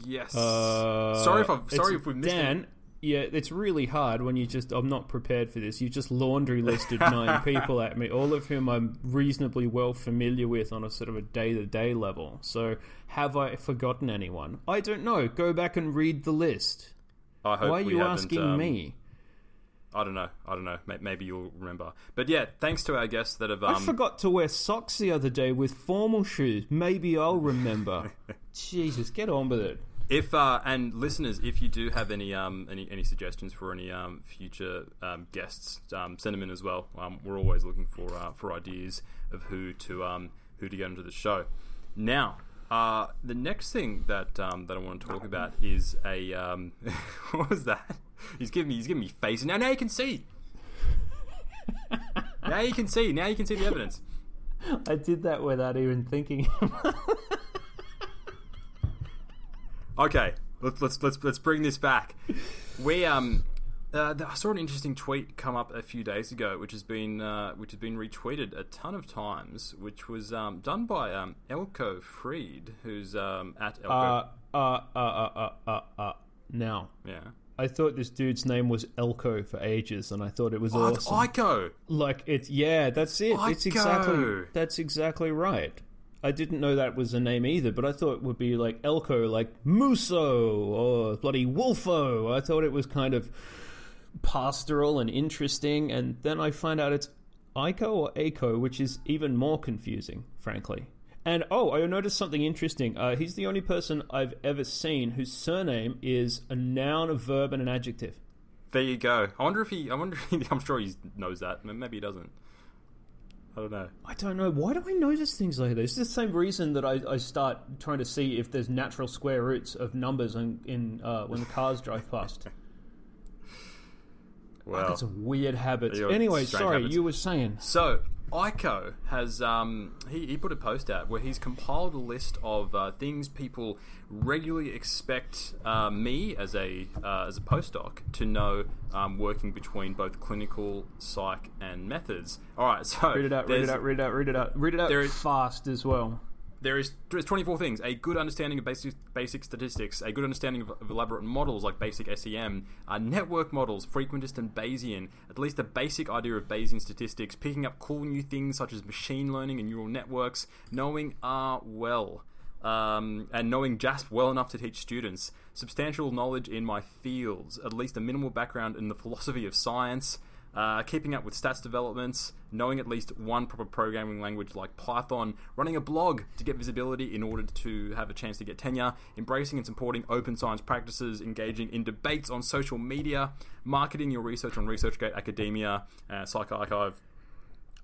Yes. Uh, sorry if I've, sorry if we missed Dan. it. Yeah, it's really hard when you just. I'm not prepared for this. You just laundry listed nine people at me, all of whom I'm reasonably well familiar with on a sort of a day to day level. So, have I forgotten anyone? I don't know. Go back and read the list. I hope Why are we you asking um, me? I don't know. I don't know. Maybe you'll remember. But yeah, thanks to our guests that have. I Um, forgot to wear socks the other day with formal shoes. Maybe I'll remember. Jesus, get on with it. If uh, and listeners, if you do have any um, any any suggestions for any um, future um, guests, um, send them in as well. Um, we're always looking for uh, for ideas of who to um, who to get into the show. Now, uh, the next thing that um, that I want to talk about is a um, what was that? He's giving me he's giving me face now. Now you can see. now you can see. Now you can see the evidence. I did that without even thinking. Okay, let's let's let's let's bring this back. We um, uh, I saw an interesting tweet come up a few days ago, which has been uh, which has been retweeted a ton of times, which was um, done by um, Eiko Fried, who's um, at Elko. uh, uh, uh, uh, uh, uh, uh. Now, yeah. I thought this dude's name was Elko for ages, and I thought it was Oh, it's awesome. Ico. like it's yeah, that's it. It's exactly that's exactly right. I didn't know that was a name either, but I thought it would be like Elko, like Muso or bloody Wolfo. I thought it was kind of pastoral and interesting, and then I find out it's Ico or Aiko, which is even more confusing, frankly. And oh, I noticed something interesting. Uh, he's the only person I've ever seen whose surname is a noun, a verb, and an adjective. There you go. I wonder if he. I wonder. If he, I'm sure he knows that. Maybe he doesn't. I don't know. I don't know. Why do I notice things like this? It's the same reason that I, I start trying to see if there's natural square roots of numbers in, in uh, when the cars drive past. Well, It's a weird habit. Anyway, sorry, habits. you were saying. So, Eiko has um, he, he put a post out where he's compiled a list of uh, things people regularly expect uh, me as a uh, as a postdoc to know um, working between both clinical psych and methods. All right, so Read it out, read it out, read it out, read it out. Read it out There is- fast as well. There is there's 24 things. A good understanding of basic basic statistics a good understanding of, of elaborate models like basic SEM uh, network models frequentist and Bayesian at least a basic idea of Bayesian statistics picking up cool new things such as machine learning and neural networks knowing R well um, and knowing JASP well enough to teach students, substantial knowledge in my fields, at least a minimal background in the philosophy of science, uh, keeping up with stats developments, knowing at least one proper programming language like Python, running a blog to get visibility in order to have a chance to get tenure, embracing and supporting open science practices, engaging in debates on social media, marketing your research on ResearchGate, academia, uh, PsyArXiv,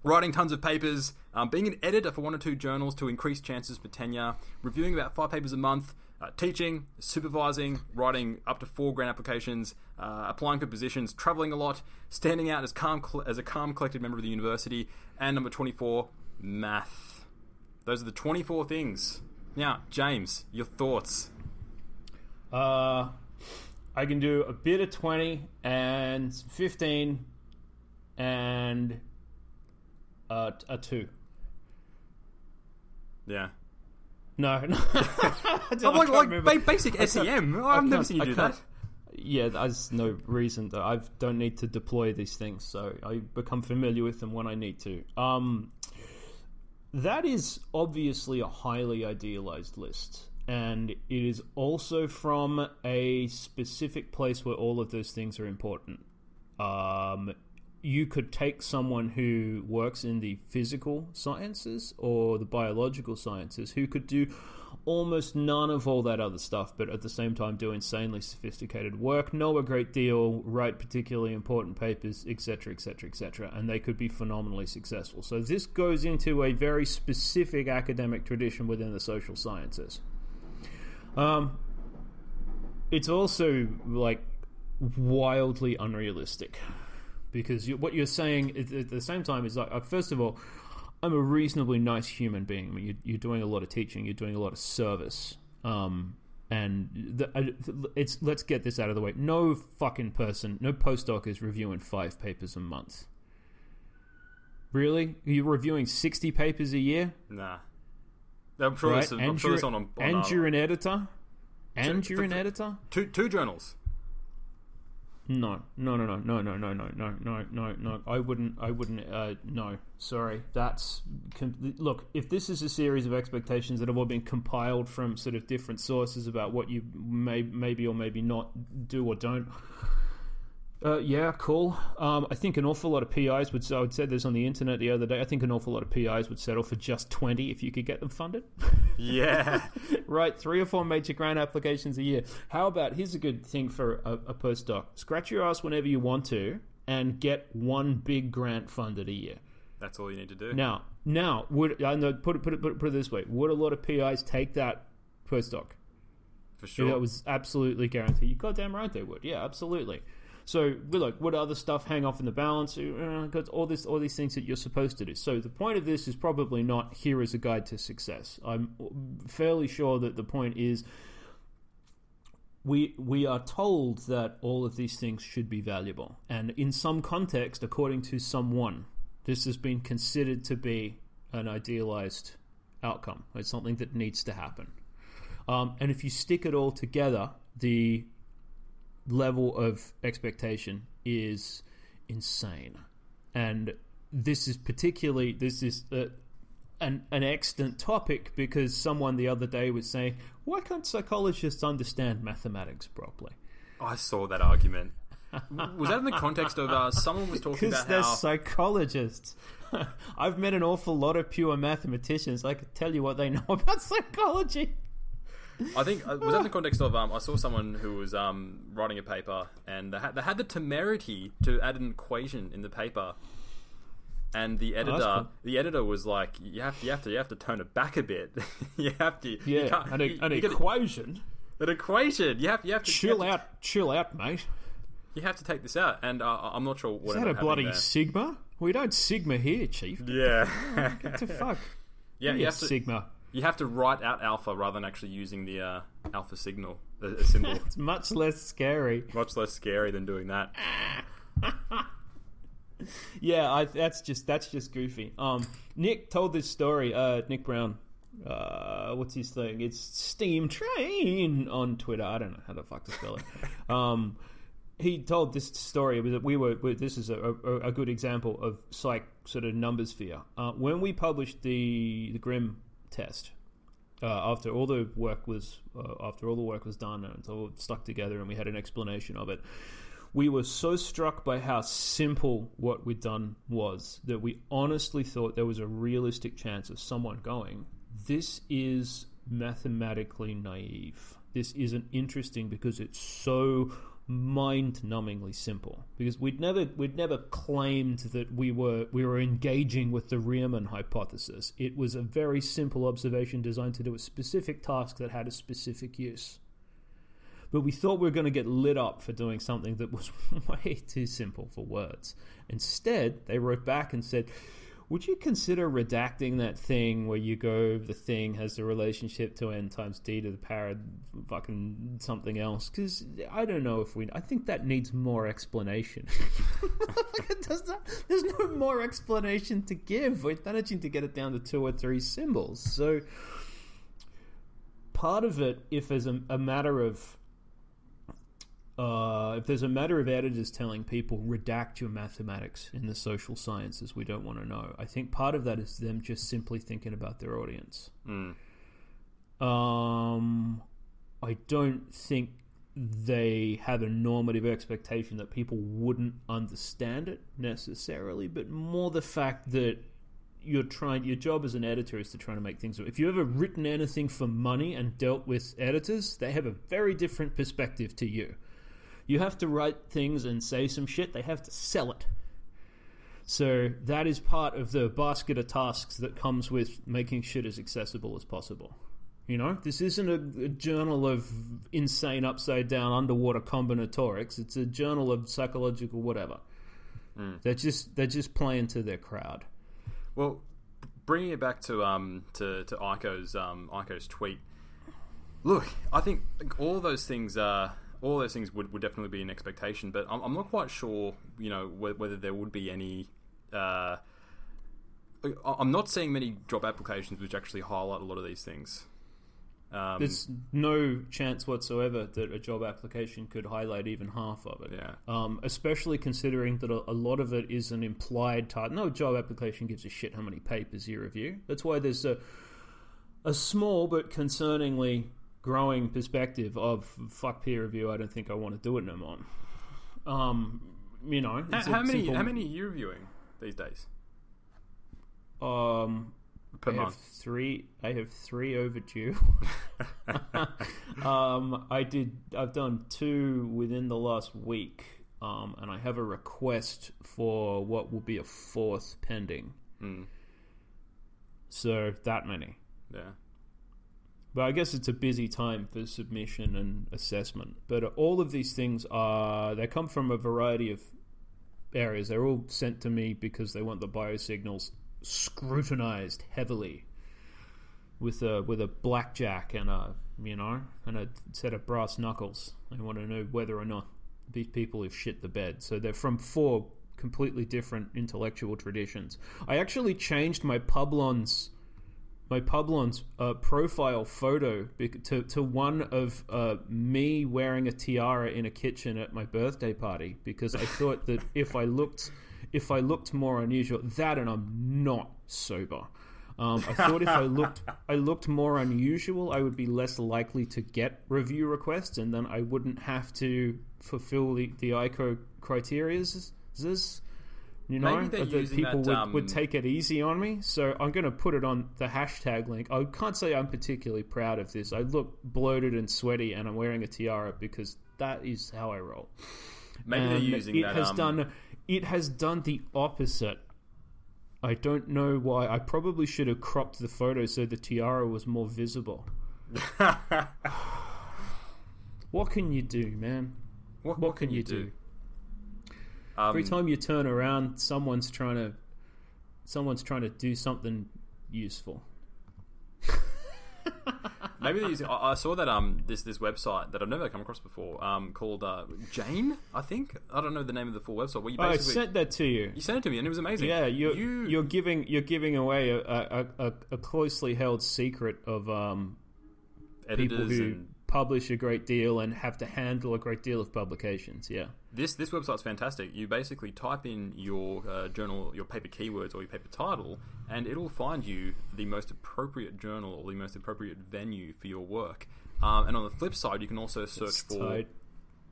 writing tons of papers, um, being an editor for one or two journals to increase chances for tenure, reviewing about five papers a month, uh, teaching, supervising, writing up to four grant applications, uh, applying for positions, traveling a lot, standing out as calm as a calm, collected member of the university, and number twenty-four, math. Those are the twenty-four things. Now, James, your thoughts? Uh, I can do a bit of twenty and fifteen, and uh, a two. Yeah. No, no. I'm like, like ba- basic SEM. I've never seen you do that. Yeah, there's no reason that I don't need to deploy these things, so I become familiar with them when I need to. Um, that is obviously a highly idealized list, and it is also from a specific place where all of those things are important. Um, you could take someone who works in the physical sciences or the biological sciences who could do almost none of all that other stuff, but at the same time do insanely sophisticated work, know a great deal, write particularly important papers, etc., etc., etc., and they could be phenomenally successful. So this goes into a very specific academic tradition within the social sciences. Um, it's also like wildly unrealistic because you, what you're saying at the same time is like, uh, first of all, I'm a reasonably nice human being. I mean, you, you're doing a lot of teaching, you're doing a lot of service, um, and the, it's let's get this out of the way. No fucking person, no postdoc is reviewing five papers a month. Really? You're reviewing sixty papers a year? Nah. I'm sure, right? this, I'm sure this on, on, and you're an editor, and you you're an editor. Two two journals. No, no, no, no, no, no, no, no, no, no, no, no. I wouldn't. I wouldn't. Uh, no, sorry. That's look. If this is a series of expectations that have all been compiled from sort of different sources about what you may, maybe or maybe not do or don't, uh, yeah, cool. Um, I think an awful lot of PIs would. I said this on the internet the other day. I think an awful lot of PIs would settle for just twenty if you could get them funded. Yeah, right. Three or four major grant applications a year. How about here's a good thing for a, a postdoc: scratch your ass whenever you want to, and get one big grant funded a year. That's all you need to do. Now, now, would I know? Put it, put it, put it, put it this way: Would a lot of PIs take that postdoc? For sure, that was absolutely guaranteed. You goddamn right they would. Yeah, absolutely. So, look, what other stuff hang off in the balance? Uh, got all this, all these things that you're supposed to do. So, the point of this is probably not here as a guide to success. I'm fairly sure that the point is we we are told that all of these things should be valuable, and in some context, according to someone, this has been considered to be an idealized outcome. It's something that needs to happen. Um, and if you stick it all together, the level of expectation is insane. And this is particularly this is uh, an an excellent topic because someone the other day was saying, "Why can't psychologists understand mathematics properly?" I saw that argument. was that in the context of uh, someone was talking about they're how psychologists. I've met an awful lot of pure mathematicians. I could tell you what they know about psychology. I think uh, was that in the context of um, I saw someone who was um, writing a paper and they had, they had the temerity to add an equation in the paper, and the editor Oh, cool. the editor was like, you have to you have to you have to tone it back a bit. you have to you Yeah, an, you- an you gotta- equation. an equation. You have you have to Chill have to- out, chill out, mate. You have to take this out, and uh, I'm not sure what Is that a bloody happening sigma? We don't sigma here, chief. Yeah, What the fuck? yeah. Yeah, You have to sigma. You have to write out alpha rather than actually using the uh, alpha signal symbol. It's much less scary. Much less scary than doing that. Yeah, I, that's just that's just goofy. Um, Nick told this story. Uh, Nick Brown. Uh, what's his thing? It's sTeamTraen on Twitter. I don't know how the fuck to spell it. um, he told this story that we were. we- This is a, a, a good example of psych sort of numbers fear. Uh, when we published the the GRIM test, uh, after all the work was uh, after all the work was done and it's all stuck together and we had an explanation of it we were so struck by how simple what we'd done was that we honestly thought there was a realistic chance of someone going this is mathematically naive. This isn't interesting because it's so mind-numbingly simple because we'd never we'd never claimed that we were we were engaging with the Riemann hypothesis. It was a very simple observation designed to do a specific task that had a specific use. But we thought we were going to get lit up for doing something that was way too simple for words. Instead, they wrote back and said, would you consider redacting that thing where you go the thing has the relationship to n times d to the power of fucking something else? Because i don't know if we i think that needs more explanation. There's no more explanation to give. We're managing to get it down to two or three symbols. So part of it if there's a, a matter of uh, if there's a matter of editors telling people redact your mathematics in the social sciences, we don't want to know. I think part of that is them just simply thinking about their audience. Mm. Um, I don't think they have a normative expectation that people wouldn't understand it necessarily, but more the fact that you're trying your job as an editor is to try to make things if you've ever written anything for money and dealt with editors they have a very different perspective to you you have to write things and say some shit, they have to sell it. So that is part of the basket of tasks that comes with making shit as accessible as possible. You know, this isn't a, a journal of insane upside down underwater combinatorics. It's a journal of psychological whatever. Mm. They're just they're just playing to their crowd. Well, bringing it back to um to to Eiko's um Eiko's tweet. Look, I think all those things are all those things would, would definitely be an expectation, but I'm, I'm not quite sure, you know, whether, whether there would be any. Uh, I'm not seeing many job applications which actually highlight a lot of these things. Um, There's no chance whatsoever that a job application could highlight even half of it. Yeah. Um, especially considering that a, a lot of it is an implied type. No job application gives a shit how many papers you review. That's why there's a a small but concerningly growing perspective of fuck peer review. I don't think I want to do it no more. Um, you know, how, how many simple- how many are you reviewing these days Um, per I have month? three. I have three overdue. um, I did. I've done two within the last week, um, and I have a request for what will be a fourth pending. Mm, So that many. yeah. But I guess it's a busy time for submission and assessment. But all of these things are they come from a variety of areas. They're all sent to me because they want the biosignals scrutinized heavily with a with a blackjack and a you know and a set of brass knuckles. They want to know whether or not these people have shit the bed. So they're from four completely different intellectual traditions. I actually changed my Publons my Publon's uh, profile photo to, to one of uh, me wearing a tiara in a kitchen at my birthday party because I thought that if I looked if I looked more unusual that and I'm not sober. Um, I thought if I looked I looked more unusual I would be less likely to get review requests and then I wouldn't have to fulfill the, the Eiko criteria you know they're that people that, would, um, would take it easy on me. So I'm going to put it on the hashtag link. I can't say I'm particularly proud of this. I look bloated and sweaty, and I'm wearing a tiara because that is how I roll. Maybe they're And using it that. has um, done it has done the opposite. I don't know why. I probably should have cropped the photo so the tiara was more visible. What can you do, man? what, What, can, you do? Um, Every time you turn around, someone's trying to someone's trying to do something useful. Maybe they're. I I saw that um this this website that I've never come across before um called uh, Jane I think I don't know the name of the full website. Where you Oh, I sent that to you. you sent it to me and it was amazing. Yeah, you're you you're giving you're giving away a, a, a, a closely held secret of um, people who and publish a great deal and have to handle a great deal of publications. Yeah. This this website's fantastic. You basically type in your uh, journal, your paper keywords or your paper title, and it'll find you the most appropriate journal or the most appropriate venue for your work. Um, and on the flip side, you can also search It's for tight.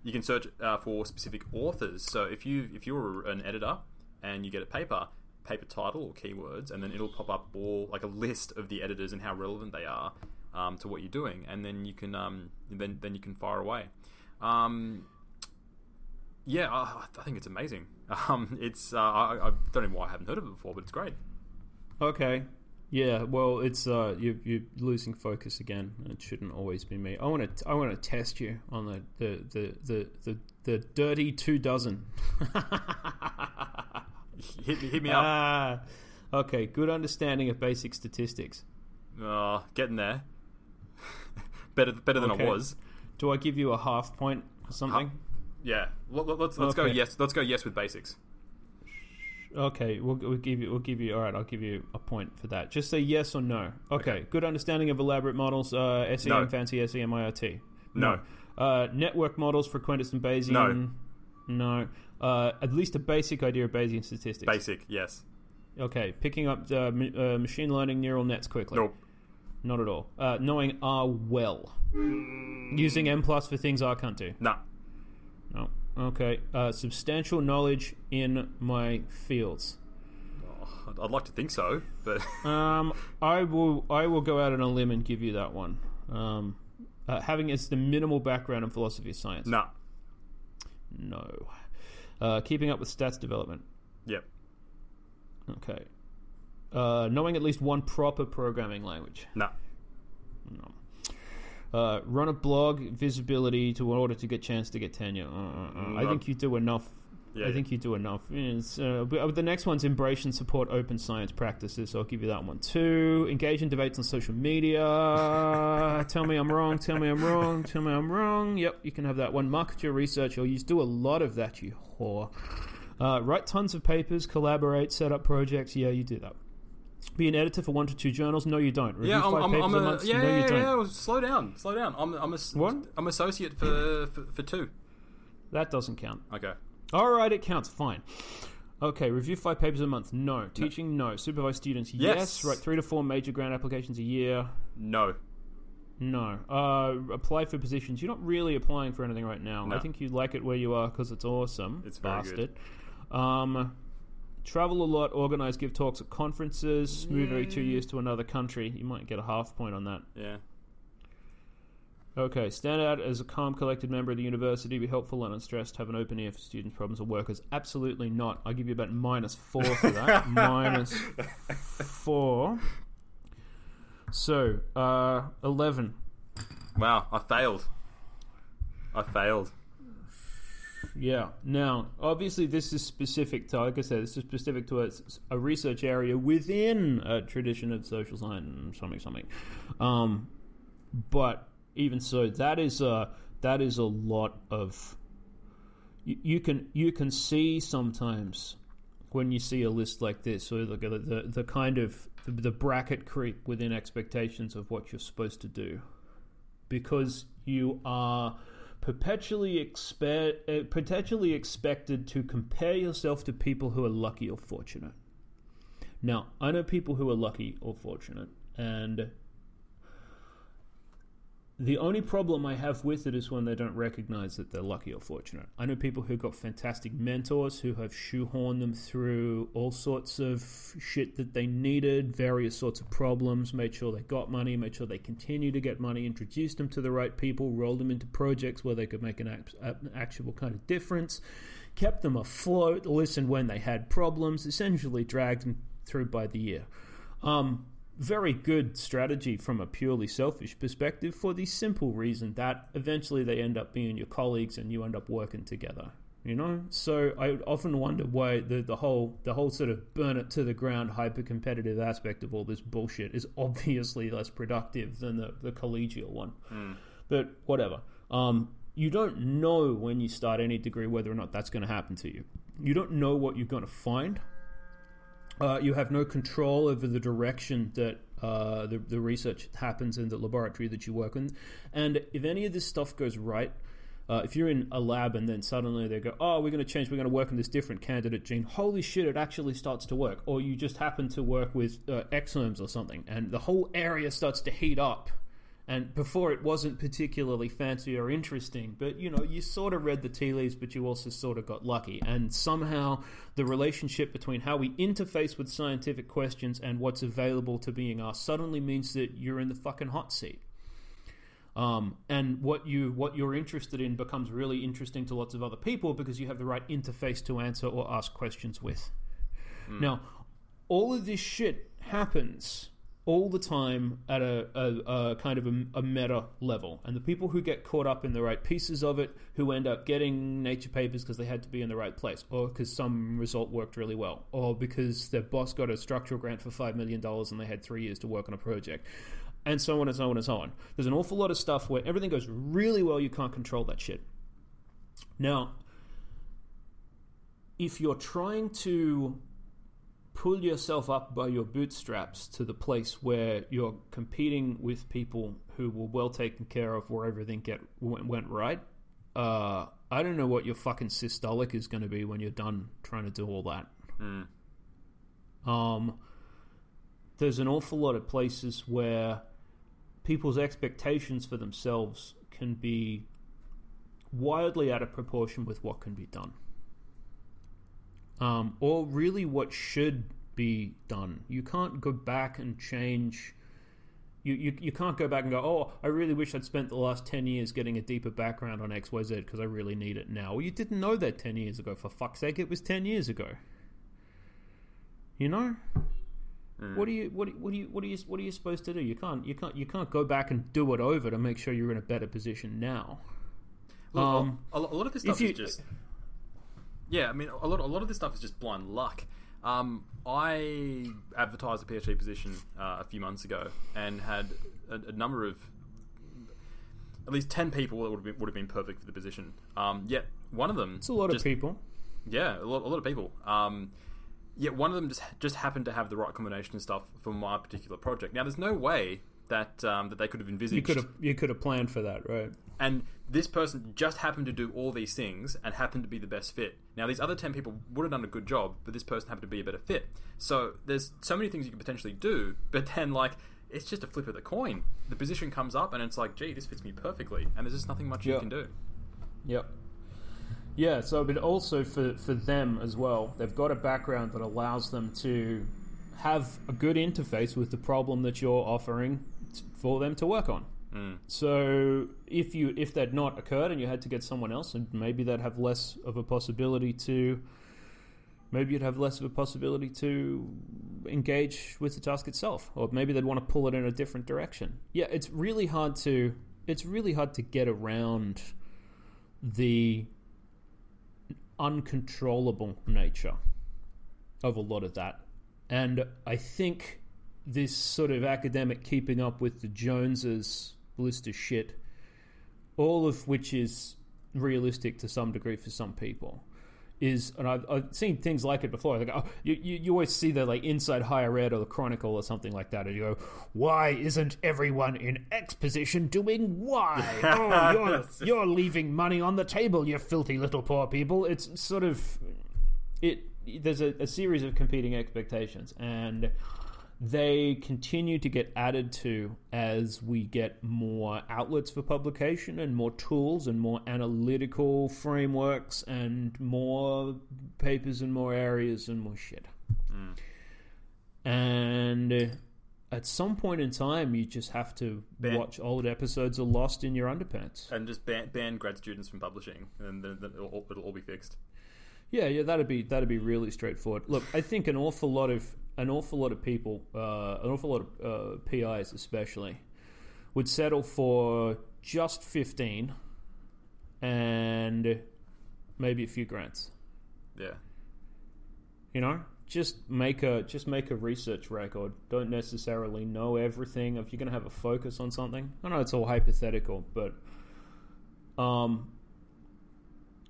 you can search uh, for specific authors. So if you if you're an editor and you get a paper, paper title or keywords, and then it'll pop up all like a list of the editors and how relevant they are um, to what you're doing, and then you can um, then then you can fire away. Um, yeah, I, I think it's amazing. Um, it's uh, I, I don't know why I haven't heard of it before, but it's great. Okay. Yeah, well, it's uh, you, you're losing focus again. It shouldn't always be me. I want to I want to test you on the the the the, the, the dirty two dozen. Hit, hit me up. ah, okay. Good understanding of basic statistics. Uh, getting there. better better than Okay. I was. Do I give you a half point or something? Yeah. Let, us let's, let's go yes. Let's go yes with basics. Okay, we'll, we'll give you. We'll give you. All right, I'll give you a point for that. Just say yes or no. Okay. Okay. Good understanding of elaborate models. Uh, SEM, No. fancy SEM, IoT. No. Uh, network models frequentist and Bayesian. No. No. Uh, at least a basic idea of Bayesian statistics. Basic. Yes. Okay. Picking up uh, m- uh, machine learning neural nets quickly. Nope. Not at all. Uh, knowing R well. Using Mplus for things R can't do. Nah. No. Okay. Uh, substantial knowledge in my fields. Oh, I'd- I'd like to think so, but Um, I will. I will go out on a limb and give you that one. Um, uh, having as the minimal background in philosophy of science. nah. No. Uh, keeping up with stats development. Yep. Okay. Uh, knowing at least one proper programming language. Nah. No. Uh, run a blog, visibility to in order to get chance to get tenure. Uh, uh, uh. I think you do enough. Yeah. I think you do enough. Uh, the next one's embrace and support open science practices. So I'll give you that one too. Engage in debates on social media. tell me I'm wrong. Tell me I'm wrong. Tell me I'm wrong. Yep, you can have that one. Market your research. Or you do a lot of that, you whore. Uh, write tons of papers. Collaborate. Set up projects. Yeah, you do that. Be an editor for one to two journals. No, you don't. Review Yeah, I'm, five I'm, papers I'm a a, month. yeah, no, you yeah, don't. yeah, Slow down, slow down. I'm, I'm a, What? I'm associate for, for, for two. That doesn't count. Okay. All right, it counts. Fine. Okay, review five papers a month. No. Teaching, no. Supervise students, yes. Yes. Write three to four major grant applications a year. No. No. Uh, apply for positions. You're not really applying for anything right now. I think you like it where you are because it's awesome. It's very Bastard. good. Um, travel a lot, organize, give talks at conferences, move every two years to another country. You might get a half point on that. Yeah. Okay, stand out as a calm, collected member of the university, be helpful and unstressed, have an open ear for students' problems or workers. Absolutely not. I'll give you about minus four for that. minus four. So, uh, 11. Wow, I failed. I failed. Yeah. Now, obviously, this is specific to, like I said, this is specific to a, a research area within a tradition of social science, something, something. Um, but even so, that is a that is a lot of. You, you can you can see sometimes when you see a list like this, or the the, the kind of the, the bracket creep within expectations of what you're supposed to do, because you are perpetually expe- uh, perpetually expected to compare yourself to people who are lucky or fortunate. Now, I know people who are lucky or fortunate, and the only problem I have with it is when they don't recognize that they're lucky or fortunate. I know people who got fantastic mentors who have shoehorned them through all sorts of shit that they needed, various sorts of problems, made sure they got money, made sure they continue to get money, introduced them to the right people, rolled them into projects where they could make an, an actual kind of difference, kept them afloat, listened when they had problems, essentially dragged them through by the year. Um, very good strategy from a purely selfish perspective for the simple reason that eventually they end up being your colleagues and you end up working together you know? So i often wonder why the, the whole the whole sort of burn it to the ground hyper competitive aspect of all this bullshit is obviously less productive than the, the collegial one. But whatever. Um, you don't know when you start any degree whether or not that's going to happen to you. You don't know what you're going to find uh, you have no control over the direction that uh, the the research happens in the laboratory that you work in, and if any of this stuff goes right. Uh, if you're in a lab and then suddenly they go, oh, we're going to change, we're going to work on this different candidate gene. Holy shit, it actually starts to work. Or you just happen to work with uh, exomes or something, and the whole area starts to heat up and before it wasn't particularly fancy or interesting, but you know, you sort of read the tea leaves, but you also sort of got lucky. And somehow the relationship between how we interface with scientific questions and what's available to being asked suddenly means that you're in the fucking hot seat. Um, and what you what you're interested in becomes really interesting to lots of other people because you have the right interface to answer or ask questions with. Mm. Now, all of this shit happens all the time at a, a, a kind of a, a, meta level. And the people who get caught up in the right pieces of it, who end up getting nature papers because they had to be in the right place, or because some result worked really well, or because their boss got a structural grant for $5 million and they had three years to work on a project. And so on and so on and so on. There's an awful lot of stuff where everything goes really well, you can't control that shit. Now, if you're trying to pull yourself up by your bootstraps to the place where you're competing with people who were well taken care of, where everything get went, went right. Uh, I don't know what your fucking systolic is going to be when you're done trying to do all that. Mm. Um, there's an awful lot of places where people's expectations for themselves can be wildly out of proportion with what can be done um, or really what should be done. You can't go back and change. You, you, you can't go back and go, oh, I really wish I'd spent the last 10 years getting a deeper background on XYZ because I really need it now. Well, you didn't know that 10 years ago. For fuck's sake, it was 10 years ago. You know? Mm. What do you what what do you what are you what are you supposed to do? You can't you can't you can't go back and do it over to make sure you're in a better position now. Look, um, a, a, lot of this stuff you, is just yeah, I mean, a lot, a lot of this stuff is just blind luck. Um, I advertised a PhD position uh, a few months ago and had a, a, number of at least ten people that would have been, would have been perfect for the position. Um, yet one of them, it's a lot just, of people. Yeah, a lot, a lot of people. Um, yet one of them just just happened to have the right combination of stuff for my particular project. Now, there's no way that um, that they could have envisaged. You could have you could have planned for that, right? And this person just happened to do all these things and happened to be the best fit. Now, these other ten people would have done a good job, but this person happened to be a better fit. So there's so many things you could potentially do, but then like it's just a flip of the coin. The position comes up and it's like, gee, this fits me perfectly, and there's just nothing much yep. you can do. Yep. Yeah, so but also for for them as well, they've got a background that allows them to have a good interface with the problem that you're offering for them to work on. Mm. So if you if that not occurred and you had to get someone else, and maybe they'd have less of a possibility to maybe you'd have less of a possibility to engage with the task itself, or maybe they'd want to pull it in a different direction. Yeah, it's really hard to it's really hard to get around the uncontrollable nature of a lot of that, and I think this sort of academic keeping up with the Joneses list of shit, all of which is realistic to some degree for some people. Is and I've, I've seen things like it before. Like, oh, you, you, you always see the like Inside Higher Ed or the Chronicle or something like that, and you go, "Why isn't everyone in X position doing Y? Oh, you're you're leaving money on the table, you filthy little poor people." It's sort of it. There's a, a series of competing expectations, and they continue to get added to as we get more outlets for publication and more tools and more analytical frameworks and more papers in more areas and more shit. Mm. And at some point in time, you just have to ban. watch old episodes of Lost in your underpants and just ban, ban grad students from publishing, and then, then it'll, it'll all be fixed. Yeah, yeah, that'd be that'd be really straightforward. Look, I think an awful lot of an awful lot of people, uh, an awful lot of uh, PIs especially, would settle for just 15 and maybe a few grants. Yeah. You know, just make a just make a research record. Don't necessarily know everything. If you're going to have a focus on something, I know it's all hypothetical, but um,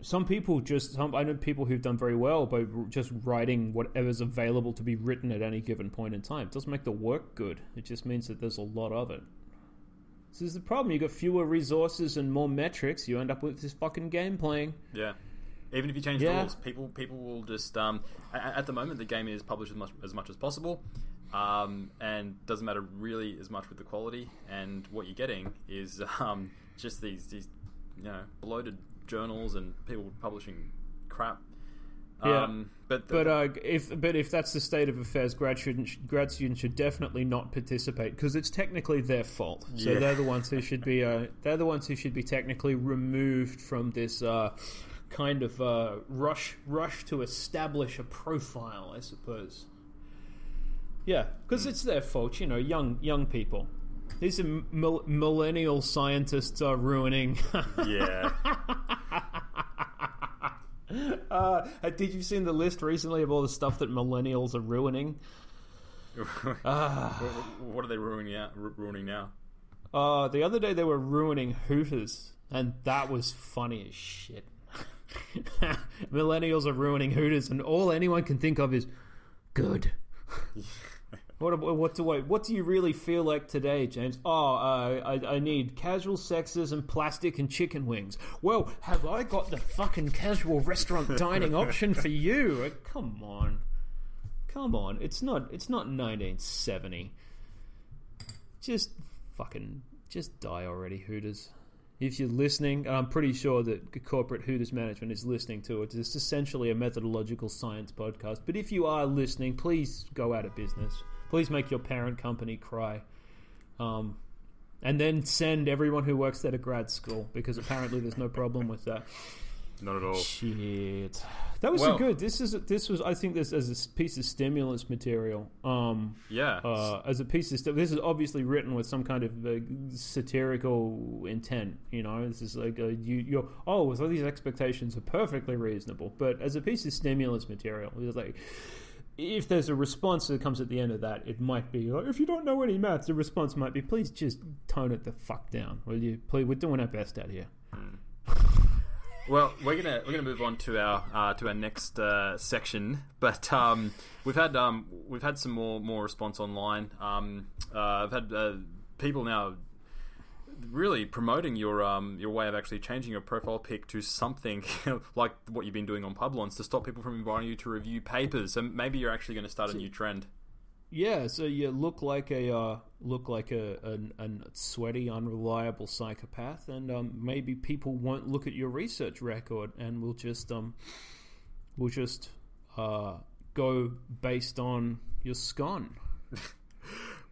some people just some, I know people who've done very well by just writing whatever's available to be written at any given point in time. It doesn't make the work good. It just means that there's a lot of it. This is the problem. You got fewer resources and more metrics. You end up with this fucking game playing. Yeah. Even if you change Yeah. the rules, people people will just um, a- at the moment the game is published as much as much as possible, um, and doesn't matter really as much with the quality. And what you're getting is um, just these these you know bloated journals and people publishing crap. Yeah. Um, but the, But uh, if but if that's the state of affairs, grad students grad students should definitely not participate because it's technically their fault. So Yeah. they're the ones who should be uh, they're the ones who should be technically removed from this uh, kind of uh, rush rush to establish a profile, I suppose. Yeah, because it's their fault. You know, young young people. These are mil- millennial scientists are ruining. yeah, uh, did you see the list recently of all the stuff that millennials are ruining? what, what are they ruining now? Ru- Ruining now? Uh, the other day they were ruining Hooters, and that was funny as shit. Millennials are ruining Hooters, and all anyone can think of is good. What, what do I? What do you really feel like today, James? Oh, uh, I, I need casual sexism, plastic, and chicken wings. Well, have I got the fucking casual restaurant dining option for you? Uh, Come on, come on. It's not. It's not 1970 just fucking just die already, Hooters. If you're listening, and I'm pretty sure that corporate Hooters management is listening to it. It's essentially a methodological science podcast. But if you are listening, please go out of business. Please make your parent company cry. Um, and then send everyone who works there to grad school because apparently there's no problem with that. Not at all. Shit, that was Well- good. This is this was I think this as a piece of stimulus material. Um, Yeah. uh, as a piece of stuff. This is obviously written with some kind of uh, satirical intent. You know, this is like a, you, you're oh, so these expectations are perfectly reasonable. But as a piece of stimulus material, it's like if there's a response that comes at the end of that, it might be like if you don't know any maths, the response might be please just tone it the fuck down, will you? Please, we're doing our best out here. Well, we're gonna we're gonna move on to our uh, to our next uh, section, but um, we've had um, we've had some more more response online. Um, uh, I've had uh, people now really promoting your um, your way of actually changing your profile pic to something like what you've been doing on Publons to stop people from inviting you to review papers. So maybe you're actually going to start a new trend. Yeah, so you look like a uh, look like a, a, a sweaty, unreliable psychopath, and um, maybe people won't look at your research record, and will just um, will just uh, go based on your scone.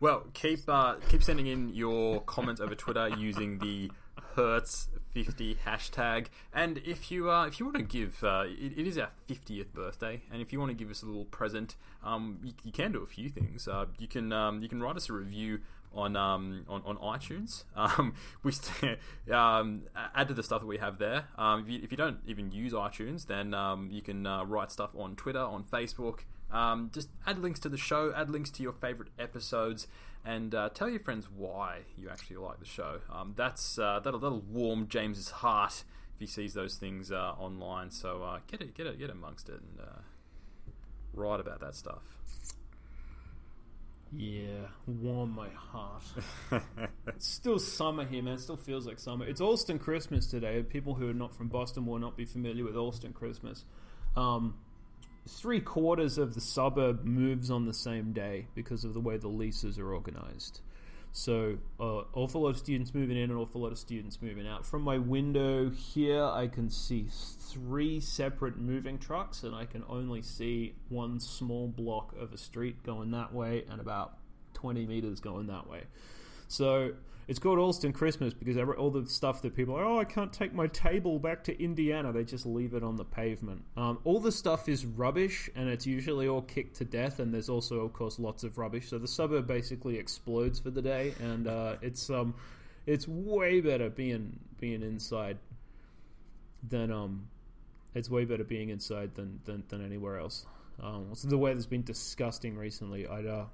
Well, keep uh, keep sending in your comments over Twitter using the Hertz fifty hashtag. And if you uh, if you want to give, uh, it, it is our fiftieth birthday, and if you want to give us a little present, um, you, you can do a few things. Uh, you can um, you can write us a review on um, on, on iTunes. Um, we st- um, add to the stuff that we have there. Um, if, you, if you don't even use iTunes, then um, you can uh, write stuff on Twitter, on Facebook. Um, just add links to the show, add links to your favorite episodes, and uh, tell your friends why you actually like the show. Um, that's uh, that'll that'll warm James's heart if he sees those things uh, online. So uh, get it, get it, get amongst it, and uh, write about that stuff. Yeah, warm my heart. it's still summer here, man. It still feels like summer. It's Allston Christmas today. People who are not from Boston will not be familiar with Allston Christmas. Um, three quarters of the suburb moves on the same day because of the way the leases are organized. So, uh, awful lot of students moving in, an awful lot of students moving out. From my window here, I can see three separate moving trucks, and I can only see one small block of a street going that way and about 20 meters going that way. So, it's called Allston Christmas because every, all the stuff that people are, oh, I can't take my table back to Indiana, they just leave it on the pavement. Um, all the stuff is rubbish and it's usually all kicked to death, and there's also, of course, lots of rubbish. So the suburb basically explodes for the day, and uh, it's um, it's way better being being inside than um, it's way better being inside than than, than anywhere else. Um, so the weather's been disgusting recently. I'd uh,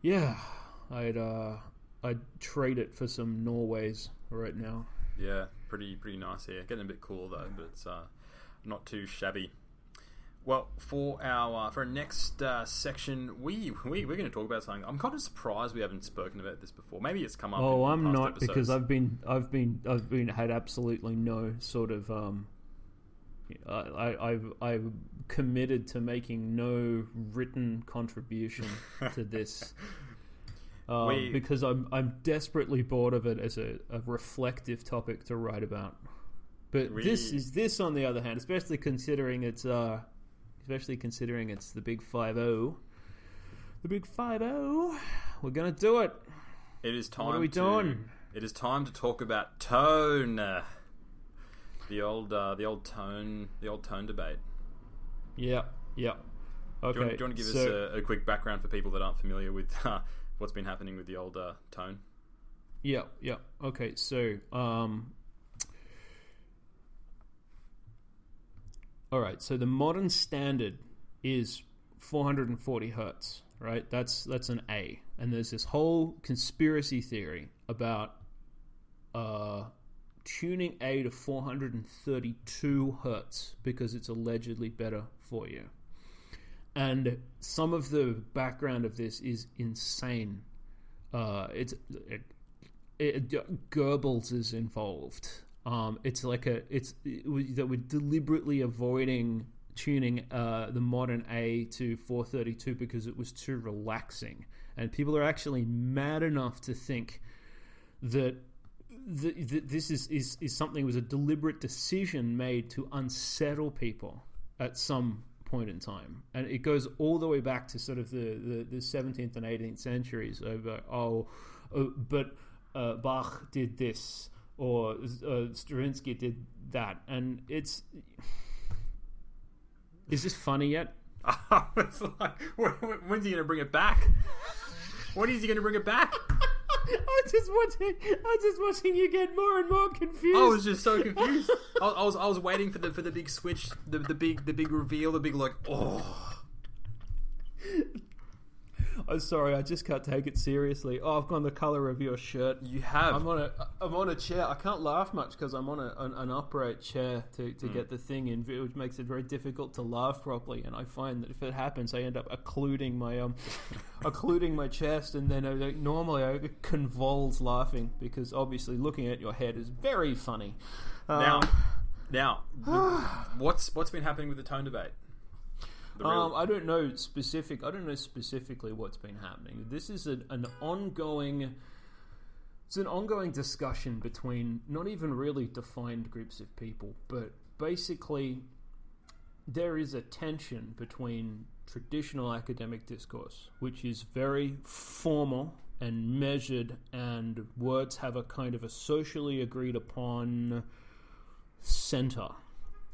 yeah, I'd uh, I'd trade it for some Norways right now. Yeah, pretty pretty nice here. Getting a bit cool though, but it's uh, not too shabby. Well, for our uh, for our next uh, section, we, we we're going to talk about something. I'm kind of surprised we haven't spoken about this before. Maybe it's come up. Oh, I'm not episodes. because I've been I've been I've been had absolutely no sort of um I, I I've I've committed to making no written contribution to this. Um, We- because I'm I'm desperately bored of it as a, a reflective topic to write about. But this is this on the other hand, especially considering it's uh especially considering it's the big five O. The big five O. We're gonna do it. It is time. What are we to, doing? It is time to talk about tone. The old, uh, the old tone, the old tone debate. Yeah, yeah. Okay. Do you, want, do you want to give so, us a, a quick background for people that aren't familiar with uh, what's been happening with the old uh, tone? Yeah, yeah. Okay, so um All right, so the modern standard is 440 hertz, right? That's that's an A. And there's this whole conspiracy theory about uh tuning A to 432 hertz because it's allegedly better for you. And some of the background of this is insane. Uh, it's it, it, Goebbels is involved. Um, it's like a it's it, that we're deliberately avoiding tuning uh, the modern A to 432 because it was too relaxing, and people are actually mad enough to think that th- th- this is, is is something was a deliberate decision made to unsettle people at some point in time, and it goes all the way back to sort of the, the, the 17th and 18th centuries. Over oh, uh, but uh, Bach did this or uh, Stravinsky did that, and it's is this funny yet? it's like, when- when- when's he going to bring it back? when is he going to bring it back? I'm just watching. I'm just watching you get more and more confused. I was just so confused. I, I was I was waiting for the for the big switch, the the big the big reveal, the big like oh. I'm sorry, I just can't take it seriously. Oh, I've gone the color of your shirt. You have. I'm on a I'm on a chair. I can't laugh much because I'm on a, an, an upright chair to, to get the thing in, which makes it very difficult to laugh properly. And I find that if it happens, I end up occluding my um occluding my chest, and then I, like, normally I convulse laughing because obviously looking at your head is very funny. now, Um, now, the- what's what's been happening with the tone debate? Real- Um, I don't know specific. I don't know specifically what's been happening. This is an, an ongoing. It's an ongoing discussion between not even really defined groups of people, but basically there is a tension between traditional academic discourse, which is very formal and measured, and words have a kind of a socially agreed upon center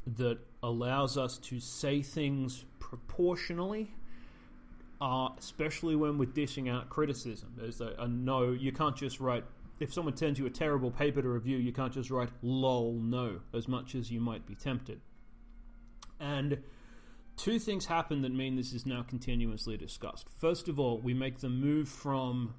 that allows us to say things proportionally, uh, especially when we're dishing out criticism. There's a, a no, you can't just write. If someone sends you a terrible paper to review, you can't just write "lol no" as much as you might be tempted. And two things happen that mean this is now continuously discussed. First of all, we make the move from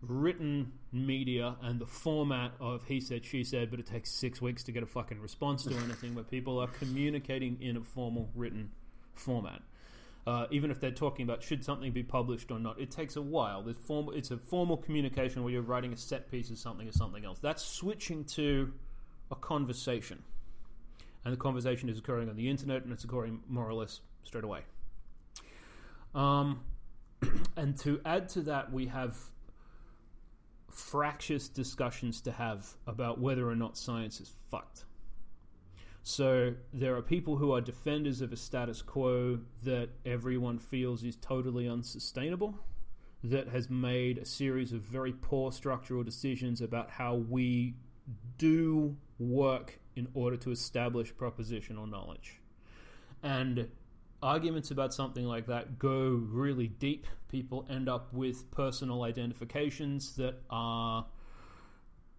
written media and the format of he said, she said, but it takes six weeks to get a fucking response to anything where people are communicating in a formal written format. Uh, even if they're talking about should something be published or not, it takes a while. There's form, it's a formal communication where you're writing a set piece of something or something else. That's switching to a conversation. And the conversation is occurring on the internet and it's occurring more or less straight away. Um, and to add to that, we have fractious discussions to have about whether or not science is fucked. So there are people who are defenders of a status quo that everyone feels is totally unsustainable, that has made a series of very poor structural decisions about how we do work in order to establish propositional knowledge. And arguments about something like that go really deep. People end up with personal identifications that are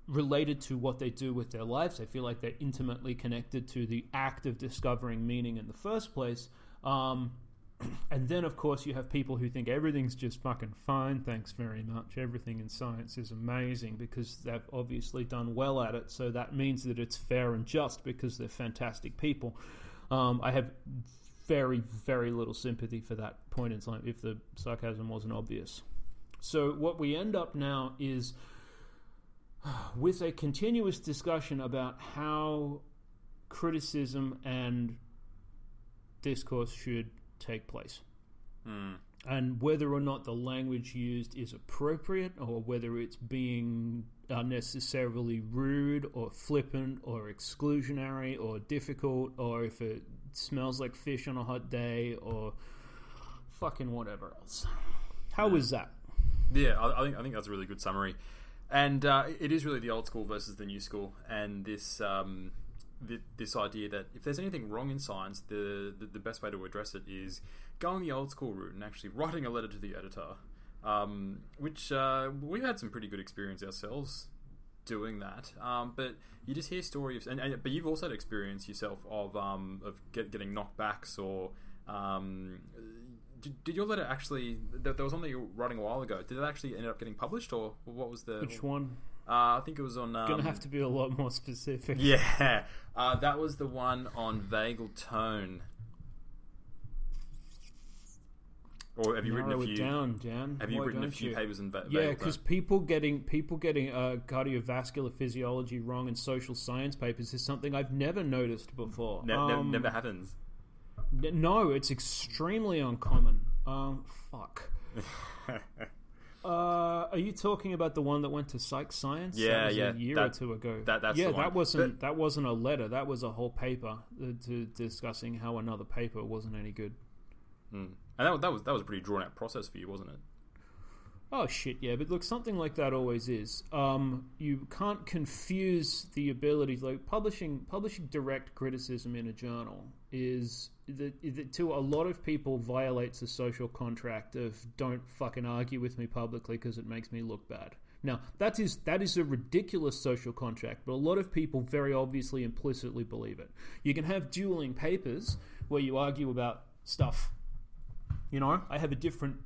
related to what they do with their lives. They feel like they're intimately connected to the act of discovering meaning in the first place. Um, and then, of course, you have people who think everything's just fucking fine. Thanks very much. Everything in science is amazing because they've obviously done well at it. So that means that it's fair and just because they're fantastic people. Um, I have very, very little sympathy for that point in time if the sarcasm wasn't obvious. So what we end up now is with a continuous discussion about how criticism and discourse should take place. Hmm. And whether or not the language used is appropriate, or whether it's being unnecessarily rude, or flippant, or exclusionary, or difficult, or if it smells like fish on a hot day, or fucking whatever else. How was that? Yeah, I, I think I think that's a really good summary, and uh, it is really the old school versus the new school, and this um, th- this idea that if there's anything wrong in science, the, the the best way to address it is going the old school route and actually writing a letter to the editor, um, which uh, we've had some pretty good experience ourselves doing that. Um, but you just hear stories, and, and but you've also had experience yourself of um, of get, getting knockbacks or. Did, did your letter actually? There there was one that you were writing a while ago. Did it actually end up getting published, or what was the? Which one? Uh, I think it was on. Um, Gonna have to be a lot more specific. Yeah, uh, that was the one on vagal tone. Or have you Narrow written a it few? down, Dan. Have you Why written a few you? papers in va- Yeah, because people getting people getting uh, cardiovascular physiology wrong in social science papers is something I've never noticed before. Ne- Um, never happens. No, it's extremely uncommon. Um, fuck. Uh, are you talking about the one that went to Psych Science? Yeah, that was yeah, A year that- or two ago. that- that's yeah, that wasn't that wasn't a letter. That was a whole paper uh, to discussing how another paper wasn't any good. Mm. And that, was- that was that was a pretty drawn out process for you, wasn't it? Oh shit, yeah, but look, something like that always is. Um, you can't confuse the ability, like publishing publishing direct criticism in a journal is to a lot of people violates the social contract of don't fucking argue with me publicly because it makes me look bad. Now that is that is a ridiculous social contract, but a lot of people very obviously implicitly believe it. You can have dueling papers where you argue about stuff. You know, I have a different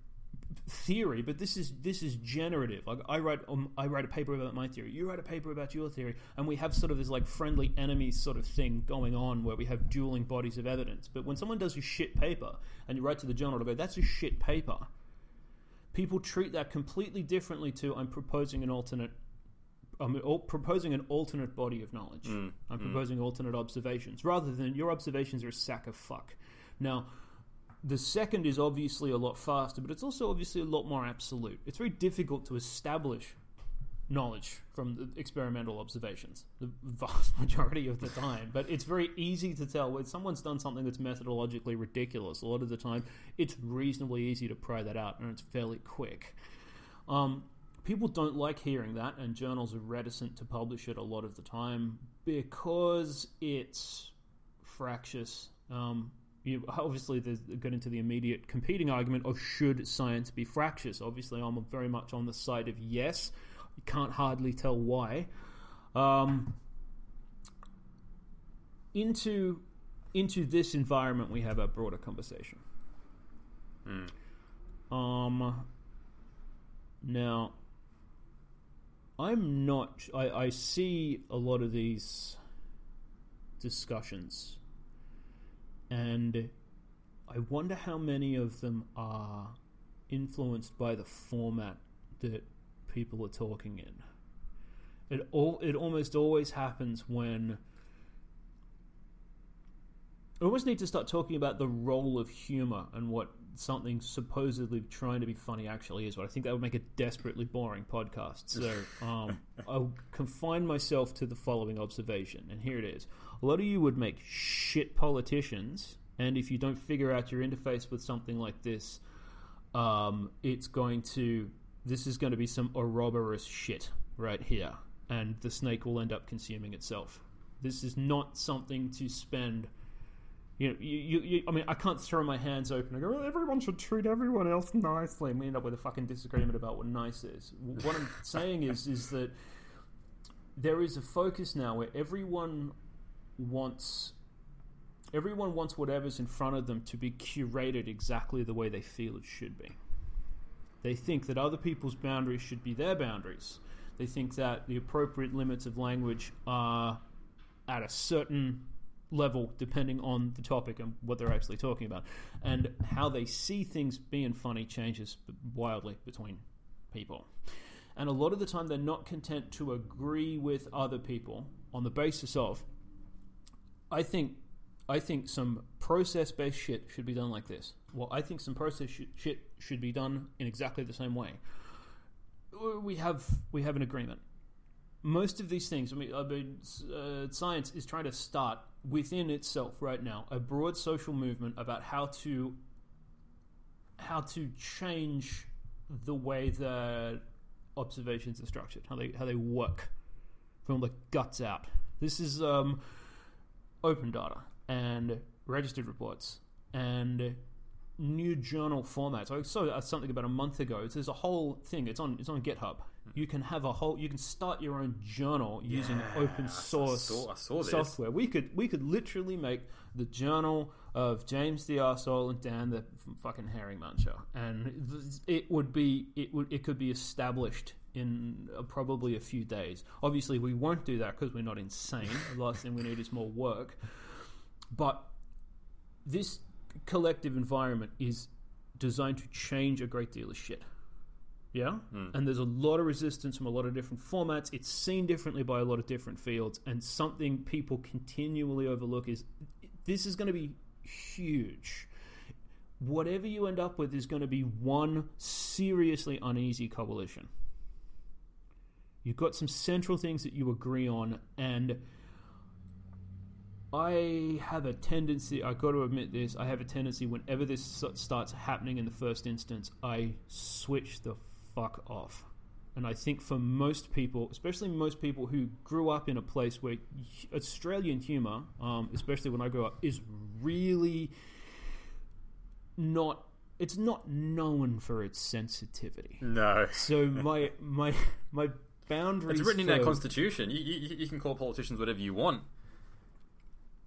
theory, but this is this is generative. Like I write um, I write a paper about my theory, you write a paper about your theory, and we have sort of this like friendly enemies sort of thing going on where we have dueling bodies of evidence. But when someone does a shit paper and you write to the journal to go, that's a shit paper. People treat that completely differently to I'm proposing an alternate. Um, I'm proposing an alternate body of knowledge. Mm, I'm mm. proposing alternate observations rather than your observations are a sack of fuck. Now, the second is obviously a lot faster, but it's also obviously a lot more absolute. It's very difficult to establish knowledge from the experimental observations, the vast majority of the time. But it's very easy to tell when someone's done something that's methodologically ridiculous. A lot of the time, it's reasonably easy to pry that out, and it's fairly quick. Um, people don't like hearing that, and journals are reticent to publish it a lot of the time because it's fractious. Um, you, obviously, there's get into the immediate competing argument of should science be fractious. Obviously, I'm very much on the side of yes. You can't hardly tell why. Um, into into this environment, we have a broader conversation. Um. Now, I'm not. I, I see a lot of these discussions, and I wonder how many of them are influenced by the format that people are talking in. It all. It almost always happens when. I almost need to start talking about the role of humor and what something supposedly trying to be funny actually is. But I think that would make a desperately boring podcast. So um, I'll confine myself to the following observation, and here it is: a lot of you would make shit politicians, and if you don't figure out your interface with something like this, um, it's going to this is going to be some Ouroboros shit right here, and the snake will end up consuming itself. This is not something to spend. You know, you, you, you, I mean, I can't throw my hands open and go, well, everyone should treat everyone else nicely, and we end up with a fucking disagreement about what nice is. What I'm saying is, is that there is a focus now where everyone wants everyone wants whatever's in front of them to be curated exactly the way they feel it should be. They think that other people's boundaries should be their boundaries. They think that the appropriate limits of language are at a certain level depending on the topic and what they're actually talking about. And how they see things being funny changes wildly between people. And a lot of the time, they're not content to agree with other people on the basis of, I think I think some process based shit should be done like this. Well, I think some process sh- shit should be done in exactly the same way. We have we have an agreement. Most of these things, I mean, I mean uh, science is trying to start within itself right now a broad social movement about how to how to change the way that observations are structured, how they how they work from the guts out. This is um, open data and registered reports and new journal formats. I saw something about a month ago. There's a whole thing. It's on. It's on GitHub. You can have a whole. You can start your own journal using Yeah, open I source saw- I saw software. We could we could literally make the journal of James the arsehole and Dan the fucking herring muncher, and it would be it would it could be established in uh, probably a few days. Obviously, we won't do that because we're not insane. the last thing we need is more work. But this collective environment is designed to change a great deal of shit. Yeah? Hmm. And there's a lot of resistance from a lot of different formats. It's seen differently by a lot of different fields. And something people continually overlook is this is going to be huge. Whatever you end up with is going to be one seriously uneasy coalition. You've got some central things that you agree on, and I have a tendency, i got to admit this, I have a tendency whenever this starts happening in the first instance, I switch the fuck off. And I think for most people, especially most people who grew up in a place where Australian humour, um, especially when I grew up, is really not, it's not known for its sensitivity. No. So my, my, my boundaries. It's written in our constitution. You, you, you can call politicians whatever you want.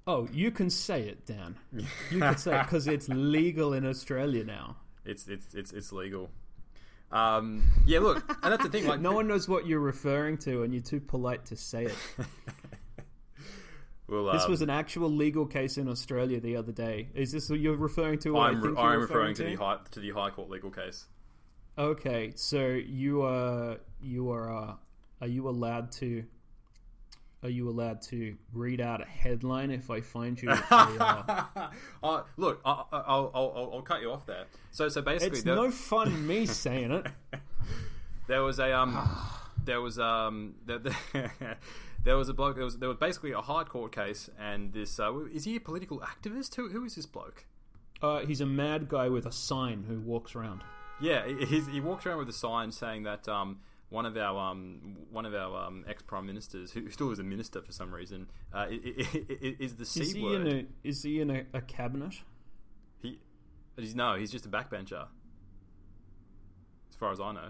Oh, you can say it, Dan. You can say it because it's legal in Australia now. It's it's it's it's legal. Um, yeah, look, and that's the thing. Like, No one knows what you're referring to, and you're too polite to say it. Well, This um, was an actual legal case in Australia the other day. Is this what you're referring to? I'm I think re- you're I'm referring to the high to the High Court legal case. Okay, so you are you are uh, are you allowed to? Are you allowed to read out a headline if I find you? Uh, uh, look, I, I- I'll, I'll, I'll, I'll cut you off there. So, so basically, it's there, no fun me saying it. there was a um, there was um, there, there was a bloke. There was there was basically a high court case, and this uh, is he a political activist? Who who is this bloke? Uh, he's a mad guy with a sign who walks around. Yeah, he- he's, he walks around with a sign saying that um, one of our um, one of our um, ex prime ministers, who still is a minister for some reason, uh, is the c Is he word. in a is he in a, a cabinet? He, he's no, he's just a backbencher, as far as I know.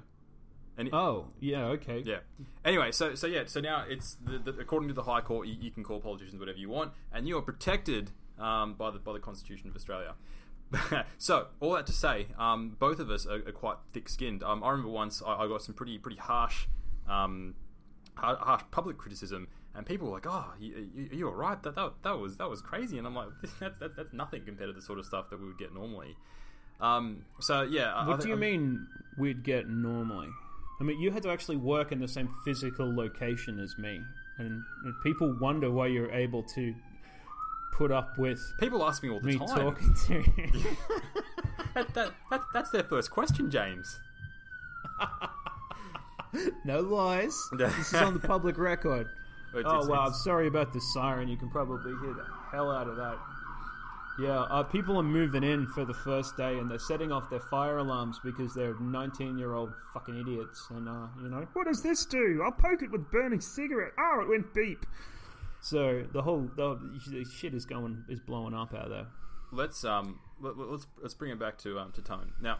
And Oh, yeah, okay. yeah. Anyway, so so yeah, so now it's the, the, according to the High Court, you, you can call politicians whatever you want, and you are protected um, by the by the Constitution of Australia. so all that to say, um, both of us are, are quite thick-skinned. Um, I remember once I, I got some pretty pretty harsh, um, har- harsh public criticism, and people were like, "Oh, you, you, you all right? That, that that was that was crazy," and I'm like, "That's that, that's nothing compared to the sort of stuff that we would get normally." Um, so yeah, What I- do you I'm- mean we'd get normally? I mean, you had to actually work in the same physical location as me, and people wonder why you're able to put up with People ask me all the time. me time. talking to you. that, that, that, that's their first question, James. no lies. this is on the public record. It's- Oh it's- wow, I'm sorry about the siren. You can probably hear the hell out of that. Yeah, uh, people are moving in for the first day and they're setting off their fire alarms because they're 19 year old fucking idiots. And, uh, you know, what does this do? I'll poke it with burning cigarette. Oh, it went beep. So the whole the, the shit is going is blowing up out there. let's um let, us let's bring it back to um to tone. Now,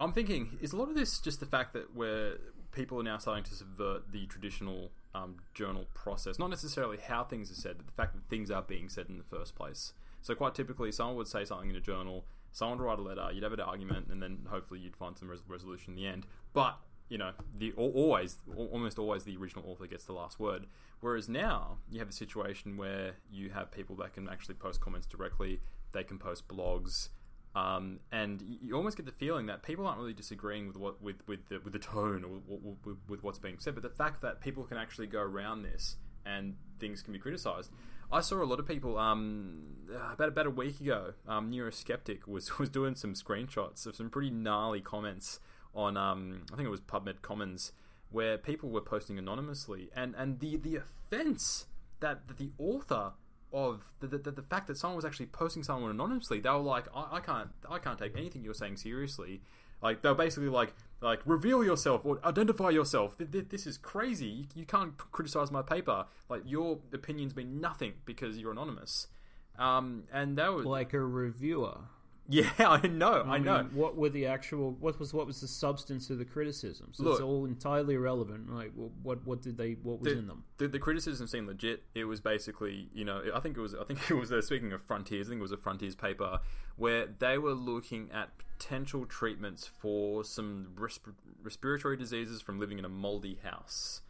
I'm thinking is a lot of this just the fact that we're people are now starting to subvert the traditional um, journal process. Not necessarily how things are said, but the fact that things are being said in the first place. So quite typically, someone would say something in a journal, someone would write a letter, you'd have an argument, and then hopefully you'd find some res- resolution in the end. But you know, the always, almost always, the original author gets the last word. Whereas now you have a situation where you have people that can actually post comments directly. They can post blogs, um, and you almost get the feeling that people aren't really disagreeing with what with with the, with the tone or with, with, what's being said, but the fact that people can actually go around this and things can be criticized. I saw a lot of people um, about about a week ago. Um, Neuroskeptic was was doing some screenshots of some pretty gnarly comments on um, I think it was PubMed Commons where people were posting anonymously, and and the the offense that, that the author of the, the, the fact that someone was actually posting someone anonymously, they were like, I, I can't I can't take anything you're saying seriously. Like they were basically like like reveal yourself or identify yourself. This is crazy. You, you can't criticize my paper. Like your opinions mean nothing because you're anonymous. Um, and that was like a reviewer. Yeah, I know, I, I know. what were the actual? What was what was the substance of the criticisms? Look, it's all entirely irrelevant. Like, what what did they? What was the, in them? The, the criticism seemed legit. It was basically, you know, I think it was, I think it was. Uh, speaking of frontiers, I think it was a frontiers paper where they were looking at potential treatments for some resp- respiratory diseases from living in a moldy house.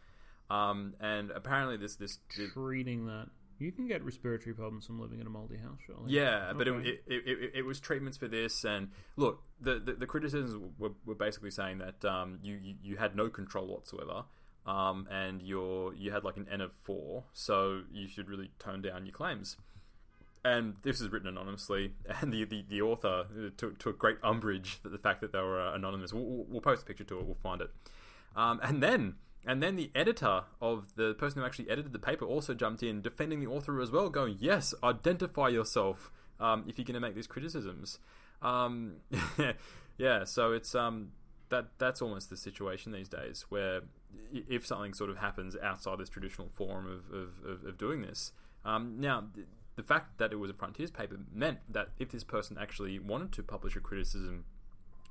Um, and apparently, this this treating that you can get respiratory problems from living in a moldy house, surely. Yeah, okay. but it, it, it, it, was treatments for this, and look, the the, the criticisms were, were basically saying that um, you, you, you had no control whatsoever, um, and you're you had like an N of four, so you should really tone down your claims. And this is written anonymously, and the, the, the author took, took great umbrage at the fact that they were uh, anonymous. We'll, we'll, post a picture to it, we'll find it. Um, and then and then the editor of the person who actually edited the paper also jumped in, defending the author as well, going, "Yes, identify yourself um, if you're going to make these criticisms." Um, yeah, so it's um, that that's almost the situation these days, where if something sort of happens outside this traditional form of of, of, of doing this, um, now. The fact that it was a Frontiers paper meant that if this person actually wanted to publish a criticism,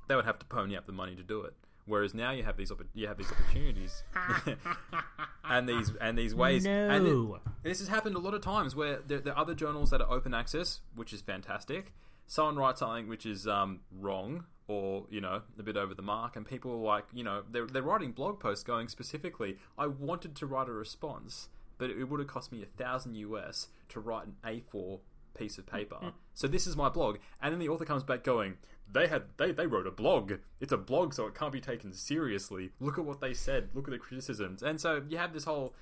they would have to pony up the money to do it. Whereas now you have these you have these opportunities and these and these ways. No. And this has happened a lot of times where there, there, are other journals that are open access, which is fantastic. Someone writes something which is um, wrong or you know a bit over the mark, and people are like, you know, they're they're writing blog posts going specifically. I wanted to write a response, but it would have cost me a thousand US to write an A4 piece of paper. Mm. so this is my blog, and then the author comes back going, they had they, they wrote a blog. It's a blog, so it can't be taken seriously. Look at what they said. Look at the criticisms, and so you have this whole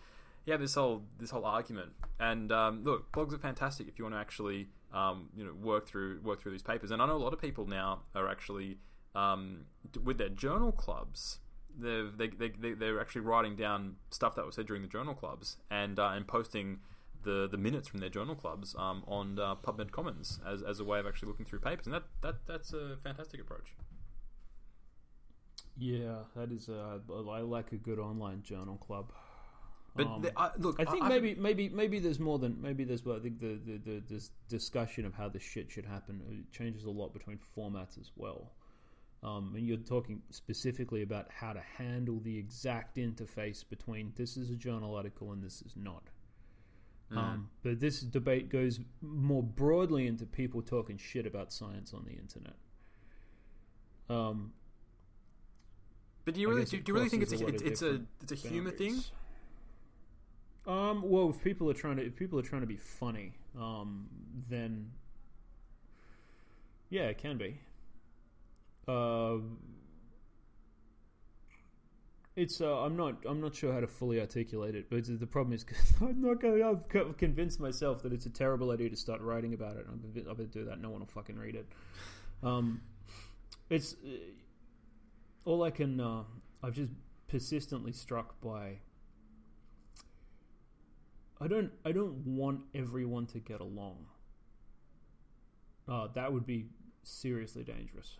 you have this whole this whole argument. And um, look, blogs are fantastic if you want to actually um, you know work through work through these papers. And I know a lot of people now are actually um, with their journal clubs. They're, they, they, they're actually writing down stuff that was said during the journal clubs and uh, and posting the the minutes from their journal clubs um, on uh, PubMed Commons as, as a way of actually looking through papers, and that, that that's a fantastic approach. Yeah, that is. A, I like a good online journal club. But um, the, uh, look, I think I, maybe maybe maybe there's more than maybe there's. Well, I think the, the, the this discussion of how this shit should happen it changes a lot between formats as well. Um, and you're talking specifically about how to handle the exact interface between this is a journal article and this is not. Mm. Um, but this debate goes more broadly into people talking shit about science on the internet. Um, but do you really do, do, you really think it's a, it's, it's a it's a humor thing? Um, well, if people are trying to if people are trying to be funny, um, then yeah, it can be. Uh, it's uh, I'm not I'm not sure how to fully articulate it, but the problem is I'm not going. I've convinced myself that it's a terrible idea to start writing about it. I'm going to do that. No one will fucking read it. Um, it's uh, all I can. Uh, I've just persistently struck by. I don't. I don't want everyone to get along. Uh, that would be seriously dangerous.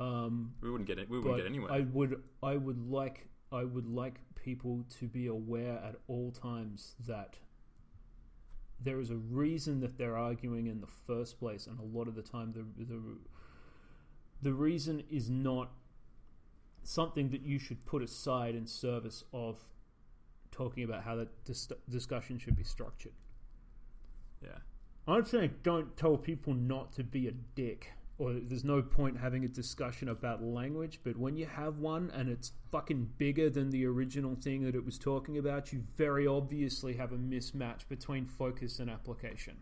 Um, we wouldn't get it. We wouldn't get anywhere. I would. I would like I would like people to be aware at all times that there is a reason that they're arguing in the first place, and a lot of the time the the the reason is not something that you should put aside in service of talking about how the dis- discussion should be structured. Yeah. I'm saying don't tell people not to be a dick, or there's no point having a discussion about language. But when you have one and it's fucking bigger than the original thing that it was talking about, you very obviously have a mismatch between focus and application.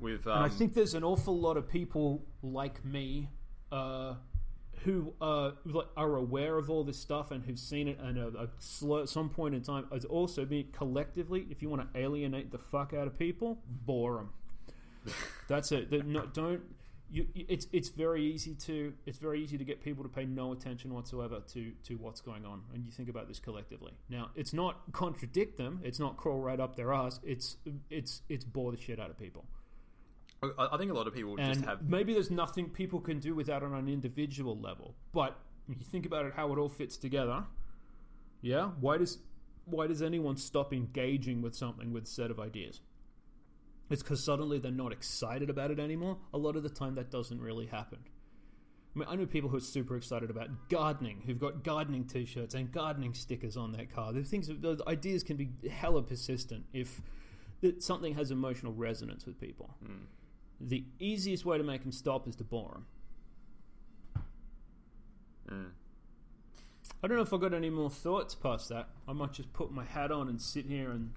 With And I um, think there's an awful lot of people like me uh, who uh, are aware of all this stuff and who've seen it and uh, at some point in time. It's also been collectively, if you want to alienate the fuck out of people, bore them. That's it. That no, don't. You, it's it's very easy to it's very easy to get people to pay no attention whatsoever to to what's going on, and you think about this collectively. Now, it's not contradict them. It's not crawl right up their ass. It's it's it's bore the shit out of people. I, I think a lot of people just have. maybe there's nothing people can do with that on an individual level. But when you think about it, how it all fits together, yeah. Why does why does anyone stop engaging with something with a set of ideas? It's because suddenly they're not excited about it anymore. A lot of the time, that doesn't really happen. I mean, I know people who are super excited about gardening, who've got gardening T-shirts and gardening stickers on their car. The things, the ideas can be hella persistent if that something has emotional resonance with people. The easiest way to make them stop is to bore them. Mm. I don't know if I've got any more thoughts past that. I might just put my hat on and sit here and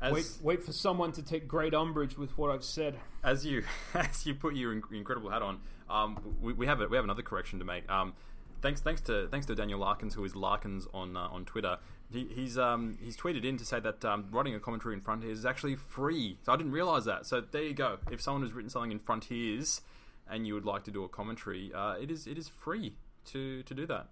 As, wait, wait for someone to take great umbrage with what I've said. as you as you put your incredible hat on, um, we, we have a, we have another correction to make. Um, thanks thanks to thanks to Daniel Lakens, who is Lakens on uh, on Twitter. He, he's um, he's tweeted in to say that um, writing a commentary in Frontiers is actually free. So I didn't realize that. So there you go. If someone has written something in Frontiers and you would like to do a commentary, uh, it is it is free to to do that.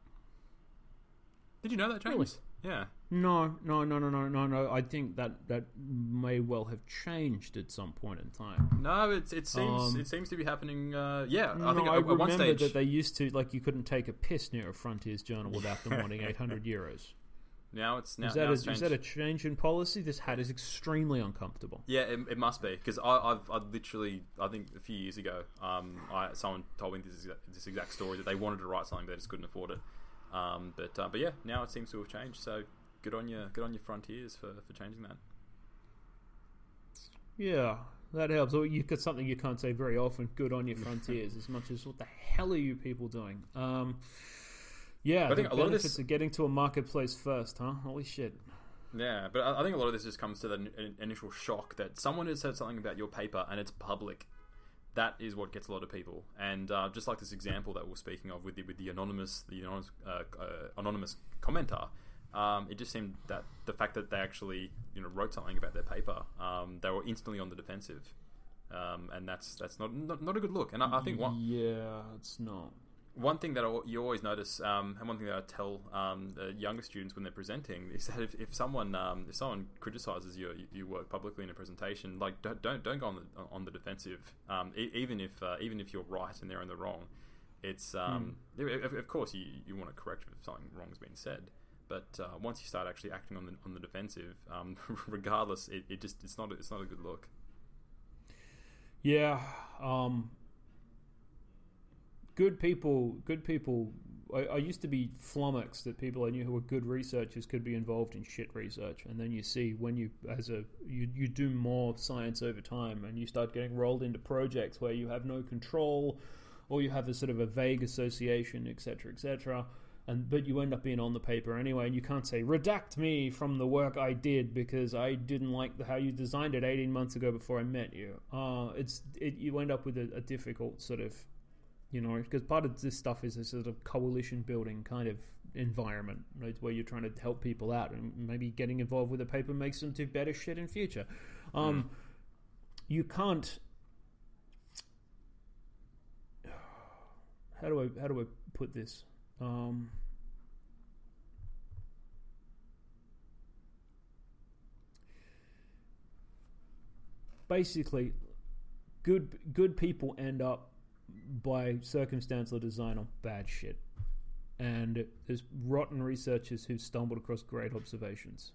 Did you know that, James? Yeah. No, no, no, no, no, no, no. I think that that may well have changed at some point in time. No, it, it seems Um, it seems to be happening. Uh, yeah, No, I think I at, one remember stage. that they used to like you couldn't take a piss near a Frontiers journal without them wanting 800 euros. now it's now, Is that, now a, is that a change in policy? This hat is extremely uncomfortable. Yeah, it, it must be because I've, I've literally I think a few years ago, um, I, someone told me this exact, this exact story that they wanted to write something, but they just couldn't afford it. Um, but uh, but yeah, now it seems to have changed. So good on you, good on your frontiers for, for changing that. Yeah, that helps. Or you've got something you can't say very often. Good on your frontiers, as much as what the hell are you people doing? Um, yeah, I think a lot of benefits this- of getting to a marketplace first, huh? Holy shit! Yeah, but I, I think a lot of this just comes to the initial shock that someone has said something about your paper and it's public. That is what gets a lot of people, and uh, just like this example that we're speaking of with the with the anonymous the anonymous, uh, uh, anonymous commenter, um, it just seemed that the fact that they actually you know wrote something about their paper, um, they were instantly on the defensive, um, and that's that's not, not not a good look. And I, I think one Yeah, it's not. one thing that I, you always notice, um, and one thing that I tell um, the younger students when they're presenting is that if, if someone um, if someone criticizes your your work publicly in a presentation, like don't don't, don't go on the on the defensive, um, e- even if uh, even if you're right and they're in the wrong. It's um, of, of course you, you want to correct if something wrong's been said, but uh, once you start actually acting on the on the defensive, um, regardless, it, it just it's not it's not a good look. Yeah, um, good people. Good people. I, I used to be flummoxed that people I knew who were good researchers could be involved in shit research, and then you see when you, as a, you, you do more science over time, and you start getting rolled into projects where you have no control, or you have a sort of a vague association, etc., etc. And but you end up being on the paper anyway, and you can't say redact me from the work I did because I didn't like the, how you designed it 18 months ago before I met you. Uh, it's it, you end up with a, a difficult sort of you know, because part of this stuff is a sort of coalition building kind of environment, right, where you're trying to help people out, and maybe getting involved with a paper makes them do better shit in future. Um, You can't. How do I how do I put this? Um, basically, good good people end up by circumstance or design on bad shit. And there's rotten researchers who've stumbled across great observations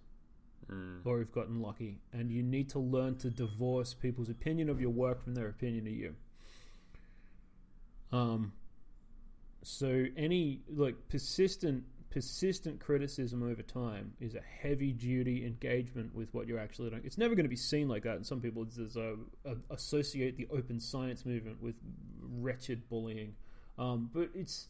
or who've gotten lucky. And you need to learn to divorce people's opinion of your work from their opinion of you. Um, So any like persistent persistent criticism over time is a heavy duty engagement with what you're actually doing. It's never going to be seen like that, and some people just, uh, associate the open science movement with wretched bullying. Um, but it's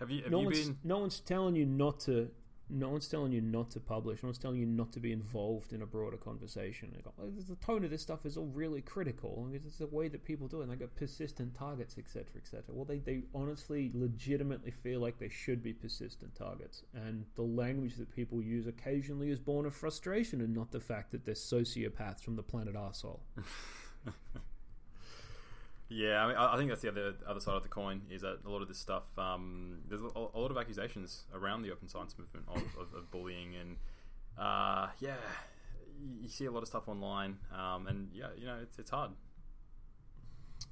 Have you have no you one's been? no one's telling you not to. No one's telling you not to publish. No one's telling you not to be involved in a broader conversation. Go, "Oh, the tone of this stuff is all really critical. It's the way that people do it. And they got persistent targets, etc., etc. Well, they, they honestly, legitimately feel like they should be persistent targets. And the language that people use occasionally is born of frustration and not the fact that they're sociopaths from the planet arsehole. Yeah, I, mean, I think that's the other other side of the coin is that a lot of this stuff. Um, there's a, a lot of accusations around the open science movement of, of, of bullying, and uh, yeah, you, you see a lot of stuff online, um, and yeah, you know, it's it's hard.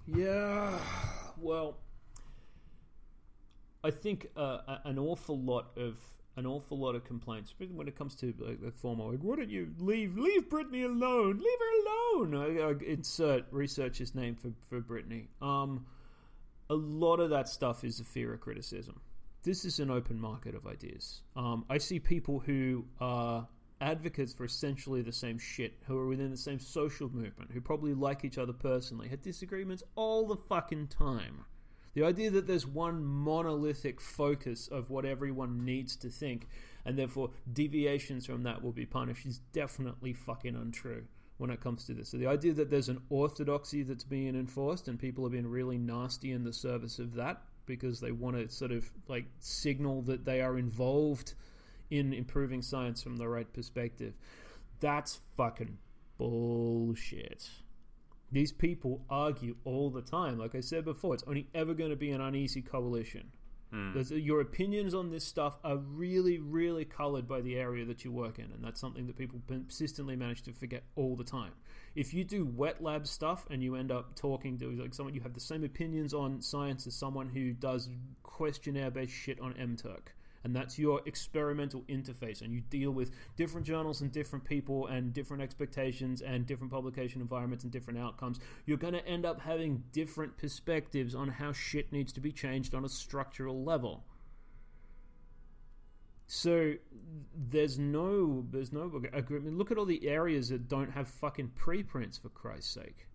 Yeah, well, I think uh, an awful lot of an awful lot of complaints when it comes to like the former like why don't you leave leave Brittany alone? Leave her alone! I, I insert researcher's name for for Brittany. Um a lot of that stuff is a fear of criticism. This is an open market of ideas. Um I see people who are advocates for essentially the same shit who are within the same social movement who probably like each other personally have disagreements all the fucking time the idea that there's one monolithic focus of what everyone needs to think, and therefore deviations from that will be punished, is definitely fucking untrue when it comes to this. So the idea that there's an orthodoxy that's being enforced and people are being really nasty in the service of that because they want to sort of like signal that they are involved in improving science from the right perspective, that's fucking bullshit. These people argue all the time. Like I said before, it's only ever going to be an uneasy coalition. Hmm. There's- Your opinions on this stuff are really, really colored by the area that you work in, and that's something that people persistently manage to forget all the time. If you do wet lab stuff and you end up talking to like someone, you have the same opinions on science as someone who does questionnaire-based shit on MTurk and that's your experimental interface and you deal with different journals and different people and different expectations and different publication environments and different outcomes. You're going to end up having different perspectives on how shit needs to be changed on a structural level. So there's no there's no agreement. Look at all the areas that don't have fucking preprints for christ's sake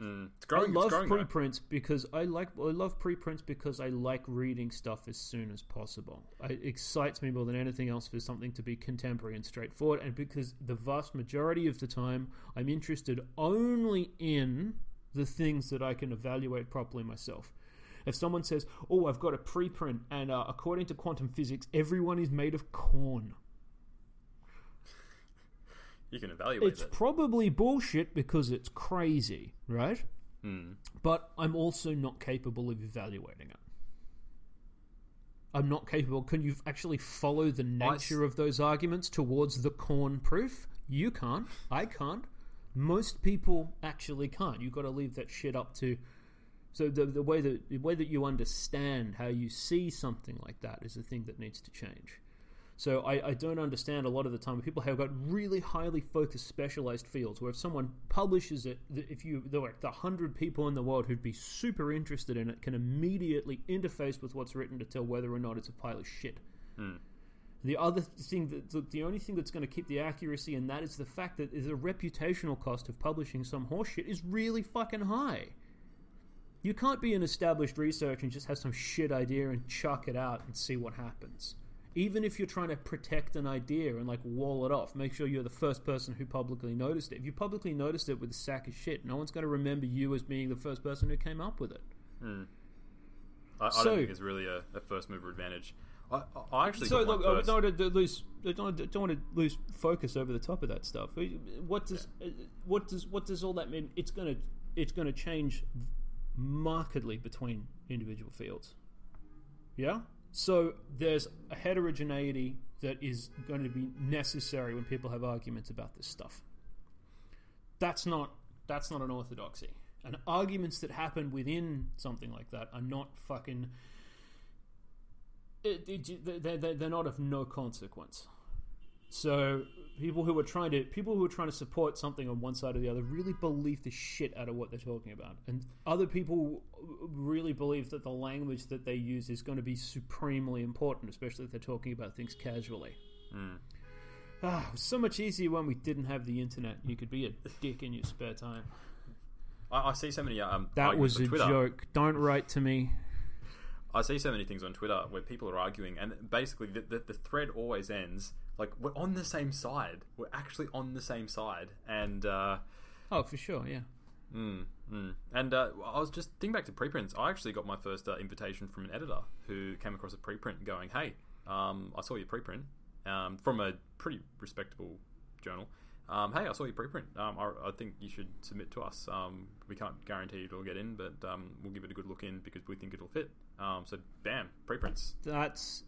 Mm. It's growing. I love growing, though. preprints because I like I love preprints because I like reading stuff as soon as possible. It excites me more than anything else for something to be contemporary and straightforward, and because the vast majority of the time I'm interested only in the things that I can evaluate properly myself. If someone says, "Oh, I've got a preprint," and uh, according to quantum physics, everyone is made of corn. You can evaluate It's it. probably bullshit because it's crazy, right? Hmm. But I'm also not capable of evaluating it. I'm not capable. Can you actually follow the nature of those arguments towards the corn proof? You can't. I can't. Most people actually can't. You've got to leave that shit up to. So the the way that the way that you understand how you see something like that is the thing that needs to change. So I, I don't understand a lot of the time people have got really highly focused specialized fields where if someone publishes it, if you there are the hundred people in the world who'd be super interested in it can immediately interface with what's written to tell whether or not it's a pile of shit. Hmm. The other thing that the, the only thing that's going to keep the accuracy in that is the fact that the reputational cost of publishing some horseshit is really fucking high. You can't be an established researcher and just have some shit idea and chuck it out and see what happens. Even if you're trying to protect an idea and like wall it off, make sure you're the first person who publicly noticed it. If you publicly noticed it with a sack of shit, no one's going to remember you as being the first person who came up with it. Hmm. I, I So- don't think it's really a, a first mover advantage. I, I- actually So look, I don't want to lose. I don't, don't want to lose focus over the top of that stuff. What does what does what does all that mean? It's gonna it's gonna change markedly between individual fields. Yeah. So there's a heterogeneity that is going to be necessary when people have arguments about this stuff. That's not that's not an orthodoxy. And arguments that happen within something like that are not fucking it, it, they're, they're, they're not of no consequence. So people who are trying to people who are trying to support something on one side or the other really believe the shit out of what they're talking about, and other people really believe that the language that they use is going to be supremely important, especially if they're talking about things casually. Ah, it was so much easier when we didn't have the internet. You could be a dick in your spare time. I, I see so many. Um, That was a Twitter. joke. Don't write to me. I see so many things on Twitter where people are arguing, and basically the, the, the thread always ends like we're on the same side. We're actually on the same side, and uh, Oh, for sure, yeah. mm, mm. and uh, I was just thinking back to preprints. I actually got my first uh, invitation from an editor who came across a preprint, going, "Hey, um, I saw your preprint um, from a pretty respectable journal." Um, hey, I saw your preprint. Um, I, I think you should submit to us. Um, we can't guarantee it'll get in, but um, we'll give it a good look in because we think it'll fit. Um, so, bam, preprints. That's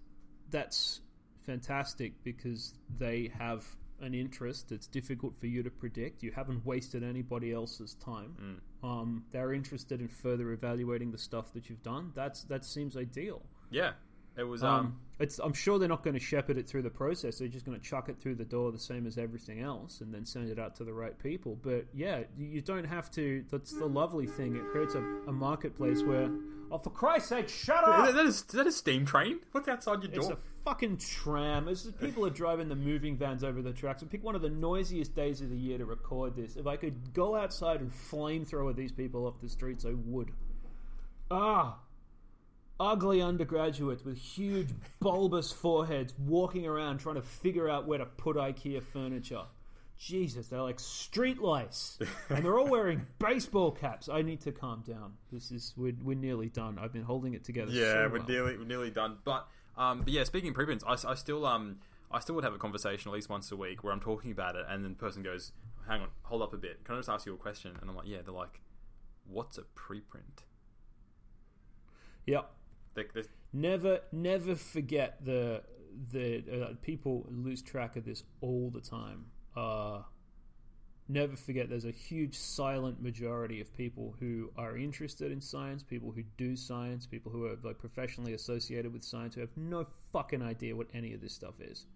that's fantastic because they have an interest that's difficult for you to predict. You haven't wasted anybody else's time. Um, they're interested in further evaluating the stuff that you've done. That's that seems ideal. Yeah, it was. Um, Um, it's I'm sure they're not going to shepherd it through the process. They're just going to chuck it through the door the same as everything else, and then send it out to the right people. But yeah, you- you don't have to. That's the lovely thing. It creates a, a marketplace where, oh, for Christ's sake, shut up! is that, is that a steam train? What's outside your door? It's door? a fucking tram. It's just people are driving the moving vans over the tracks. And pick one of the noisiest days of the year to record this. If I could go outside and flamethrower these people off the streets, I would. Ah, ugly undergraduates with huge bulbous foreheads walking around trying to figure out where to put IKEA furniture. Jesus, they're like street lice, and they're all wearing baseball caps. I need to calm down. This is we're, we're nearly done. I've been holding it together. Yeah, so we're well. nearly we're nearly done. But um, but yeah, speaking of preprints, I, I still um I still would have a conversation at least once a week where I'm talking about it, and then the person goes, "Hang on, hold up a bit. Can I just ask you a question?" And I'm like, "Yeah." They're like, "What's a preprint?" Yep. They, they, Never, never forget the the uh, people lose track of this all the time. Uh, never forget there's a huge silent majority of people who are interested in science, people who do science, people who are like professionally associated with science who have no fucking idea what any of this stuff is.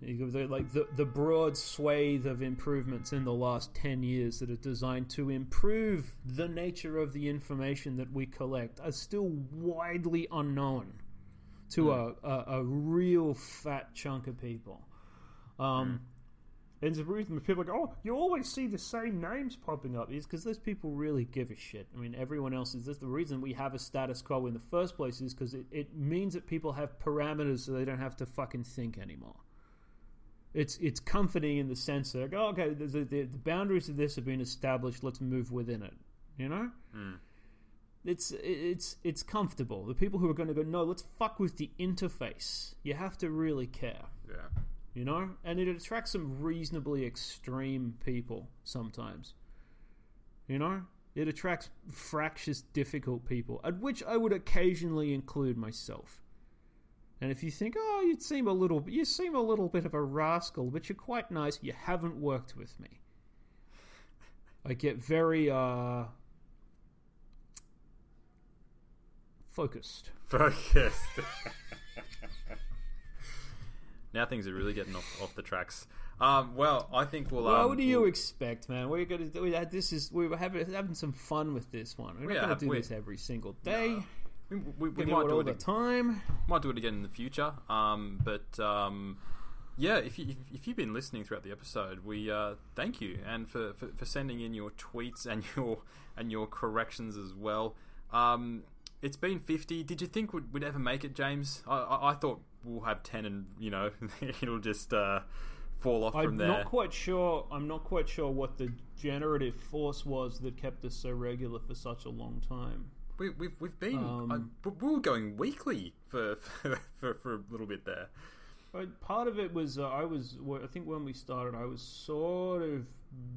You go, they're Like the the broad swathe of improvements in the last ten years that are designed to improve the nature of the information that we collect are still widely unknown to a, a, a real fat chunk of people. Um, And the reason people go, oh, you always see the same names popping up is because those people really give a shit. I mean, everyone else is. That's the reason we have a status quo in the first place is because it, it means that people have parameters so they don't have to fucking think anymore. It's it's comforting in the sense that oh, okay, the, the, the boundaries of this have been established. Let's move within it. You know, it's it's it's comfortable. The people who are going to go, no, let's fuck with the interface. You have to really care yeah. You know? And it attracts some reasonably extreme people sometimes you know? It attracts fractious difficult people at which i would occasionally include myself. And if you think oh you seem a little you seem a little bit of a rascal but you're quite nice you haven't worked with me. I get very uh focused. Focused. now things are really getting off, off the tracks. Um, well, I think we'll. Well, Um, what do you we'll- expect, man? We're gonna do we- this. Is we were having having some fun with this one. We're not gonna do this every single day. we, we, we we do might it do all it the time. might do it again in the future. Um, but um, yeah, if you if, if you've been listening throughout the episode, we uh, thank you and for, for, for sending in your tweets and your and your corrections as well. Um, it's been fifty. Did you think we'd, we'd ever make it, James? I, I, I thought we'll have ten, and you know it'll just uh, fall off from there. I'm from there. not quite sure. I'm not quite sure what the generative force was that kept us so regular for such a long time. We, we've we've been Um, uh, but we were going weekly for for, for for a little bit there. But part of it was uh, I was I think when we started I was sort of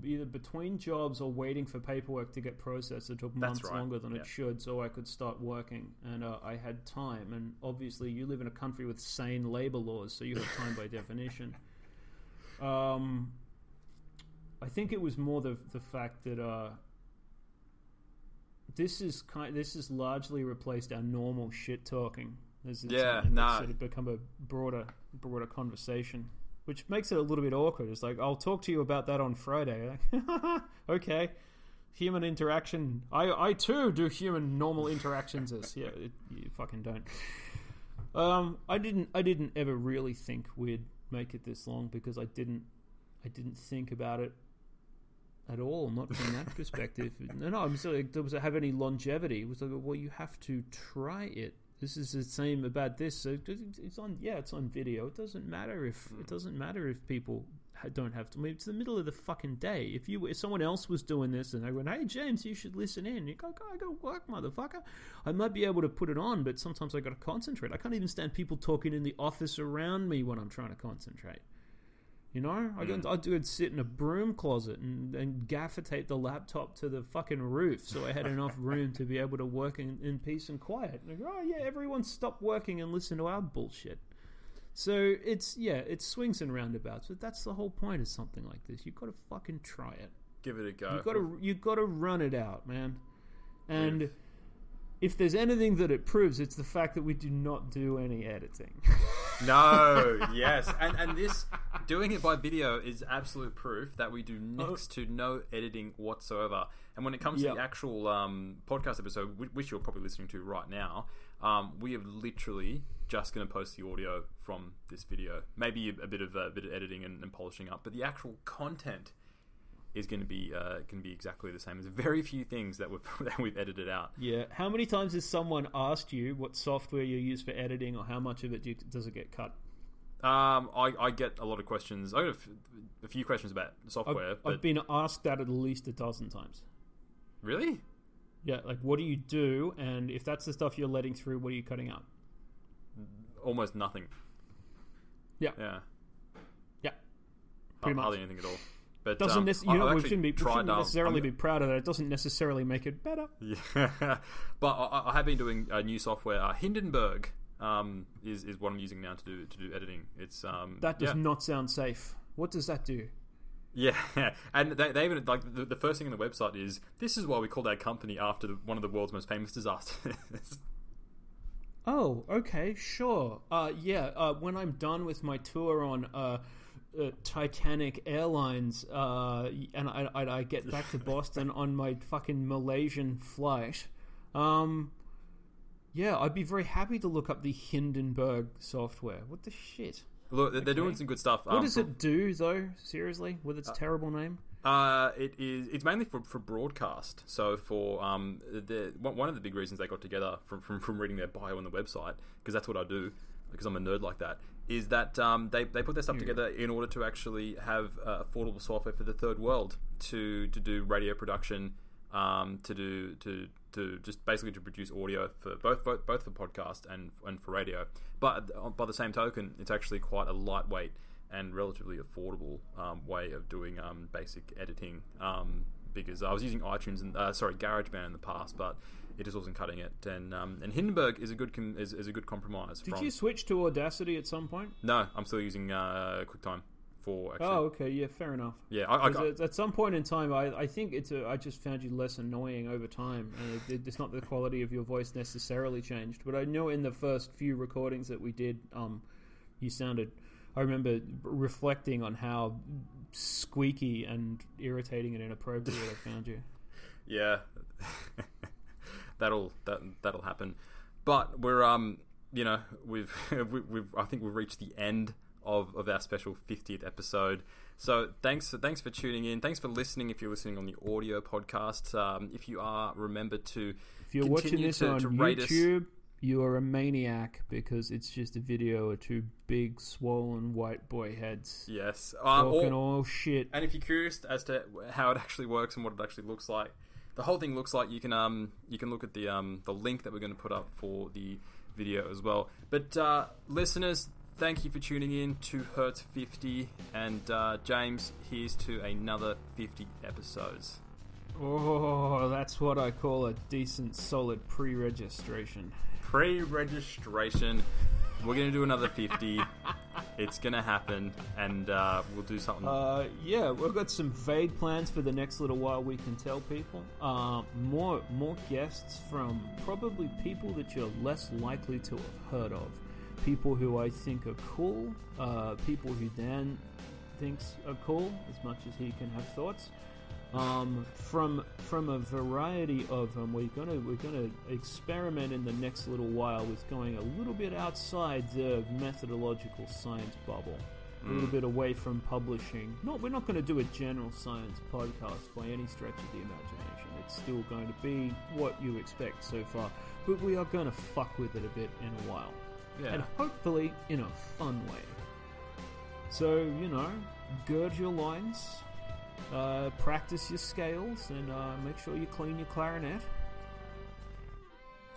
either between jobs or waiting for paperwork to get processed. It took months right, longer than yeah. it should, so I could start working, and uh, I had time. And obviously, you live in a country with sane labor laws, so you have time by definition. Um, I think it was more the the fact that uh, this is kind this has largely replaced our normal shit talking. As it's Yeah, that's nah. sort of become a broader broader conversation. Which makes it a little bit awkward. It's like I'll talk to you about that on Friday. Like, okay, human interaction. I I too do human normal interactions as yeah, it, you fucking don't. Um, I didn't I didn't ever really think we'd make it this long because I didn't I didn't think about it at all, not from that perspective. No, no, I'm sorry. Does it have any longevity? It was like, well, you have to try it. This is the same about this. So it's on, yeah, it's on video. It doesn't matter if it hmm. doesn't matter if people don't have to. I mean, it's the middle of the fucking day. If you, if someone else was doing this and they went, "Hey, James, you should listen in," you go, "I got to work, motherfucker." I might be able to put it on, but sometimes I got to concentrate. I can't even stand people talking in the office around me when I'm trying to concentrate. You know, I go, mm. I'd, I'd sit in a broom closet and, and gaffer tape the laptop to the fucking roof so I had enough room to be able to work in, in peace and quiet. And I go, oh yeah, everyone stop working and listen to our bullshit. So it's yeah, it swings and roundabouts, but that's the whole point of something like this. You've got to fucking try it. Give it a go. You've got to you got to run it out, man. And if there's anything that it proves, it's the fact that we do not do any editing. No, yes, and and this doing it by video is absolute proof that we do next to no editing whatsoever. And when it comes to the actual um, podcast episode, which you're probably listening to right now, um, we are literally just going to post the audio from this video. Maybe a, a bit of a bit of editing and, and polishing up, but the actual content is going to be uh, to be exactly the same. There's very few things that we've that we've edited out. yeah. How many times has someone asked you what software you use for editing, or how much of it do you, does it get cut? Um, I, I get a lot of questions. I got a, f- a few questions about software, I've, but I've been asked that at least a dozen times. really, Yeah, like what do you do, and if that's the stuff you're letting through, what are you cutting out? almost nothing. Yeah, Yeah, yeah. Pretty much. hardly anything at all. But Doesn't um, I- you know I've we shouldn't be, we shouldn't um, necessarily I'm- be proud of that. It doesn't necessarily make it better. Yeah, but I, I have been doing uh, new software. Uh, Hindenburg um, is is what I'm using now to do to do editing. It's um, That does yeah. not sound safe. What does that do? Yeah, and they, they even like the, the first thing on the website is this is why we called our company after the, one of the world's most famous disasters. Oh, okay, sure. Uh, yeah, uh, when I'm done with my tour on uh, uh, Titanic Airlines, uh, and I, I, I get back to Boston on my fucking Malaysian flight, um, yeah, I'd be very happy to look up the Hindenburg software. What the shit? Look, they're, they're doing some good stuff. What um, does for- it do, though? Seriously, with its terrible name? Uh, it is. It's mainly for, for broadcast. So for um, the one one of the big reasons they got together from from, from reading their bio on the website because that's what I do because I'm a nerd like that is that um, they they put their stuff together in order to actually have uh, affordable software for the third world to to do radio production, um, to do to to just basically to produce audio for both both, both for podcast and and for radio. But uh, by the same token, it's actually quite a lightweight and relatively affordable um, way of doing um, basic editing. Um, because I was using iTunes and uh, sorry GarageBand in the past, but it just wasn't cutting it. And um, and Hindenburg is a good com- is, is a good compromise. Did from, you switch to Audacity at some point? No, I'm still using uh, QuickTime for actually. Oh, okay, yeah, fair enough. yeah, I, I, at- at some point in time, I, I think it's a, I just found you less annoying over time, and it, it's not the quality of your voice necessarily changed. But I know in the first few recordings that we did, um, you sounded. I remember reflecting on how squeaky and irritating and inappropriate I found you. yeah, that'll that that'll happen. But we're um you know we've we, we've I think we've reached the end of, of our special 50th episode. So thanks for, thanks for tuning in. Thanks for listening. If you're listening on the audio podcast, um, if you are, remember to If you're watching this to, on to rate us. YouTube, you are a maniac because it's just a video of two big swollen white boy heads Yes, um, talking or- all shit. And if you're curious as to how it actually works and what it actually looks like, the whole thing looks like you can um you can look at the um the link that we're going to put up for the video as well. But uh, listeners, thank you for tuning in to Hertz 50, and uh, James, here's to another 50 episodes. Oh, that's what I call a decent, solid pre-registration. Pre-registration, we're to do another 50. it's to happen, and uh, we'll do something. Uh, yeah, we've got some vague plans for the next little while. We can tell people uh, more, more guests from probably people that you're less likely to have heard of. people who I think are cool, uh, people who Dan thinks are cool, as much as he can have thoughts. Um, from from a variety of them, we're gonna we're gonna experiment in the next little while with going a little bit outside the methodological science bubble, a little bit away from publishing. Not we're not going to do a general science podcast by any stretch of the imagination. It's still going to be what you expect so far, but we are going to fuck with it a bit in a while, Yeah. and hopefully in a fun way. So you know, gird your loins, uh, practice your scales, and uh, make sure you clean your clarinet.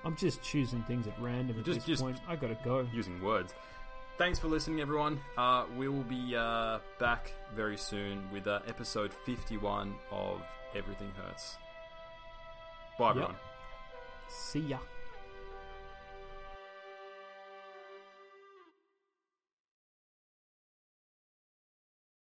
I'm just choosing things at random at Just- this just- point. I gotta go. using words. Thanks for listening, everyone. Uh, we will be uh, back very soon with uh, episode 51 of Everything Hertz. Bye, everyone. See ya.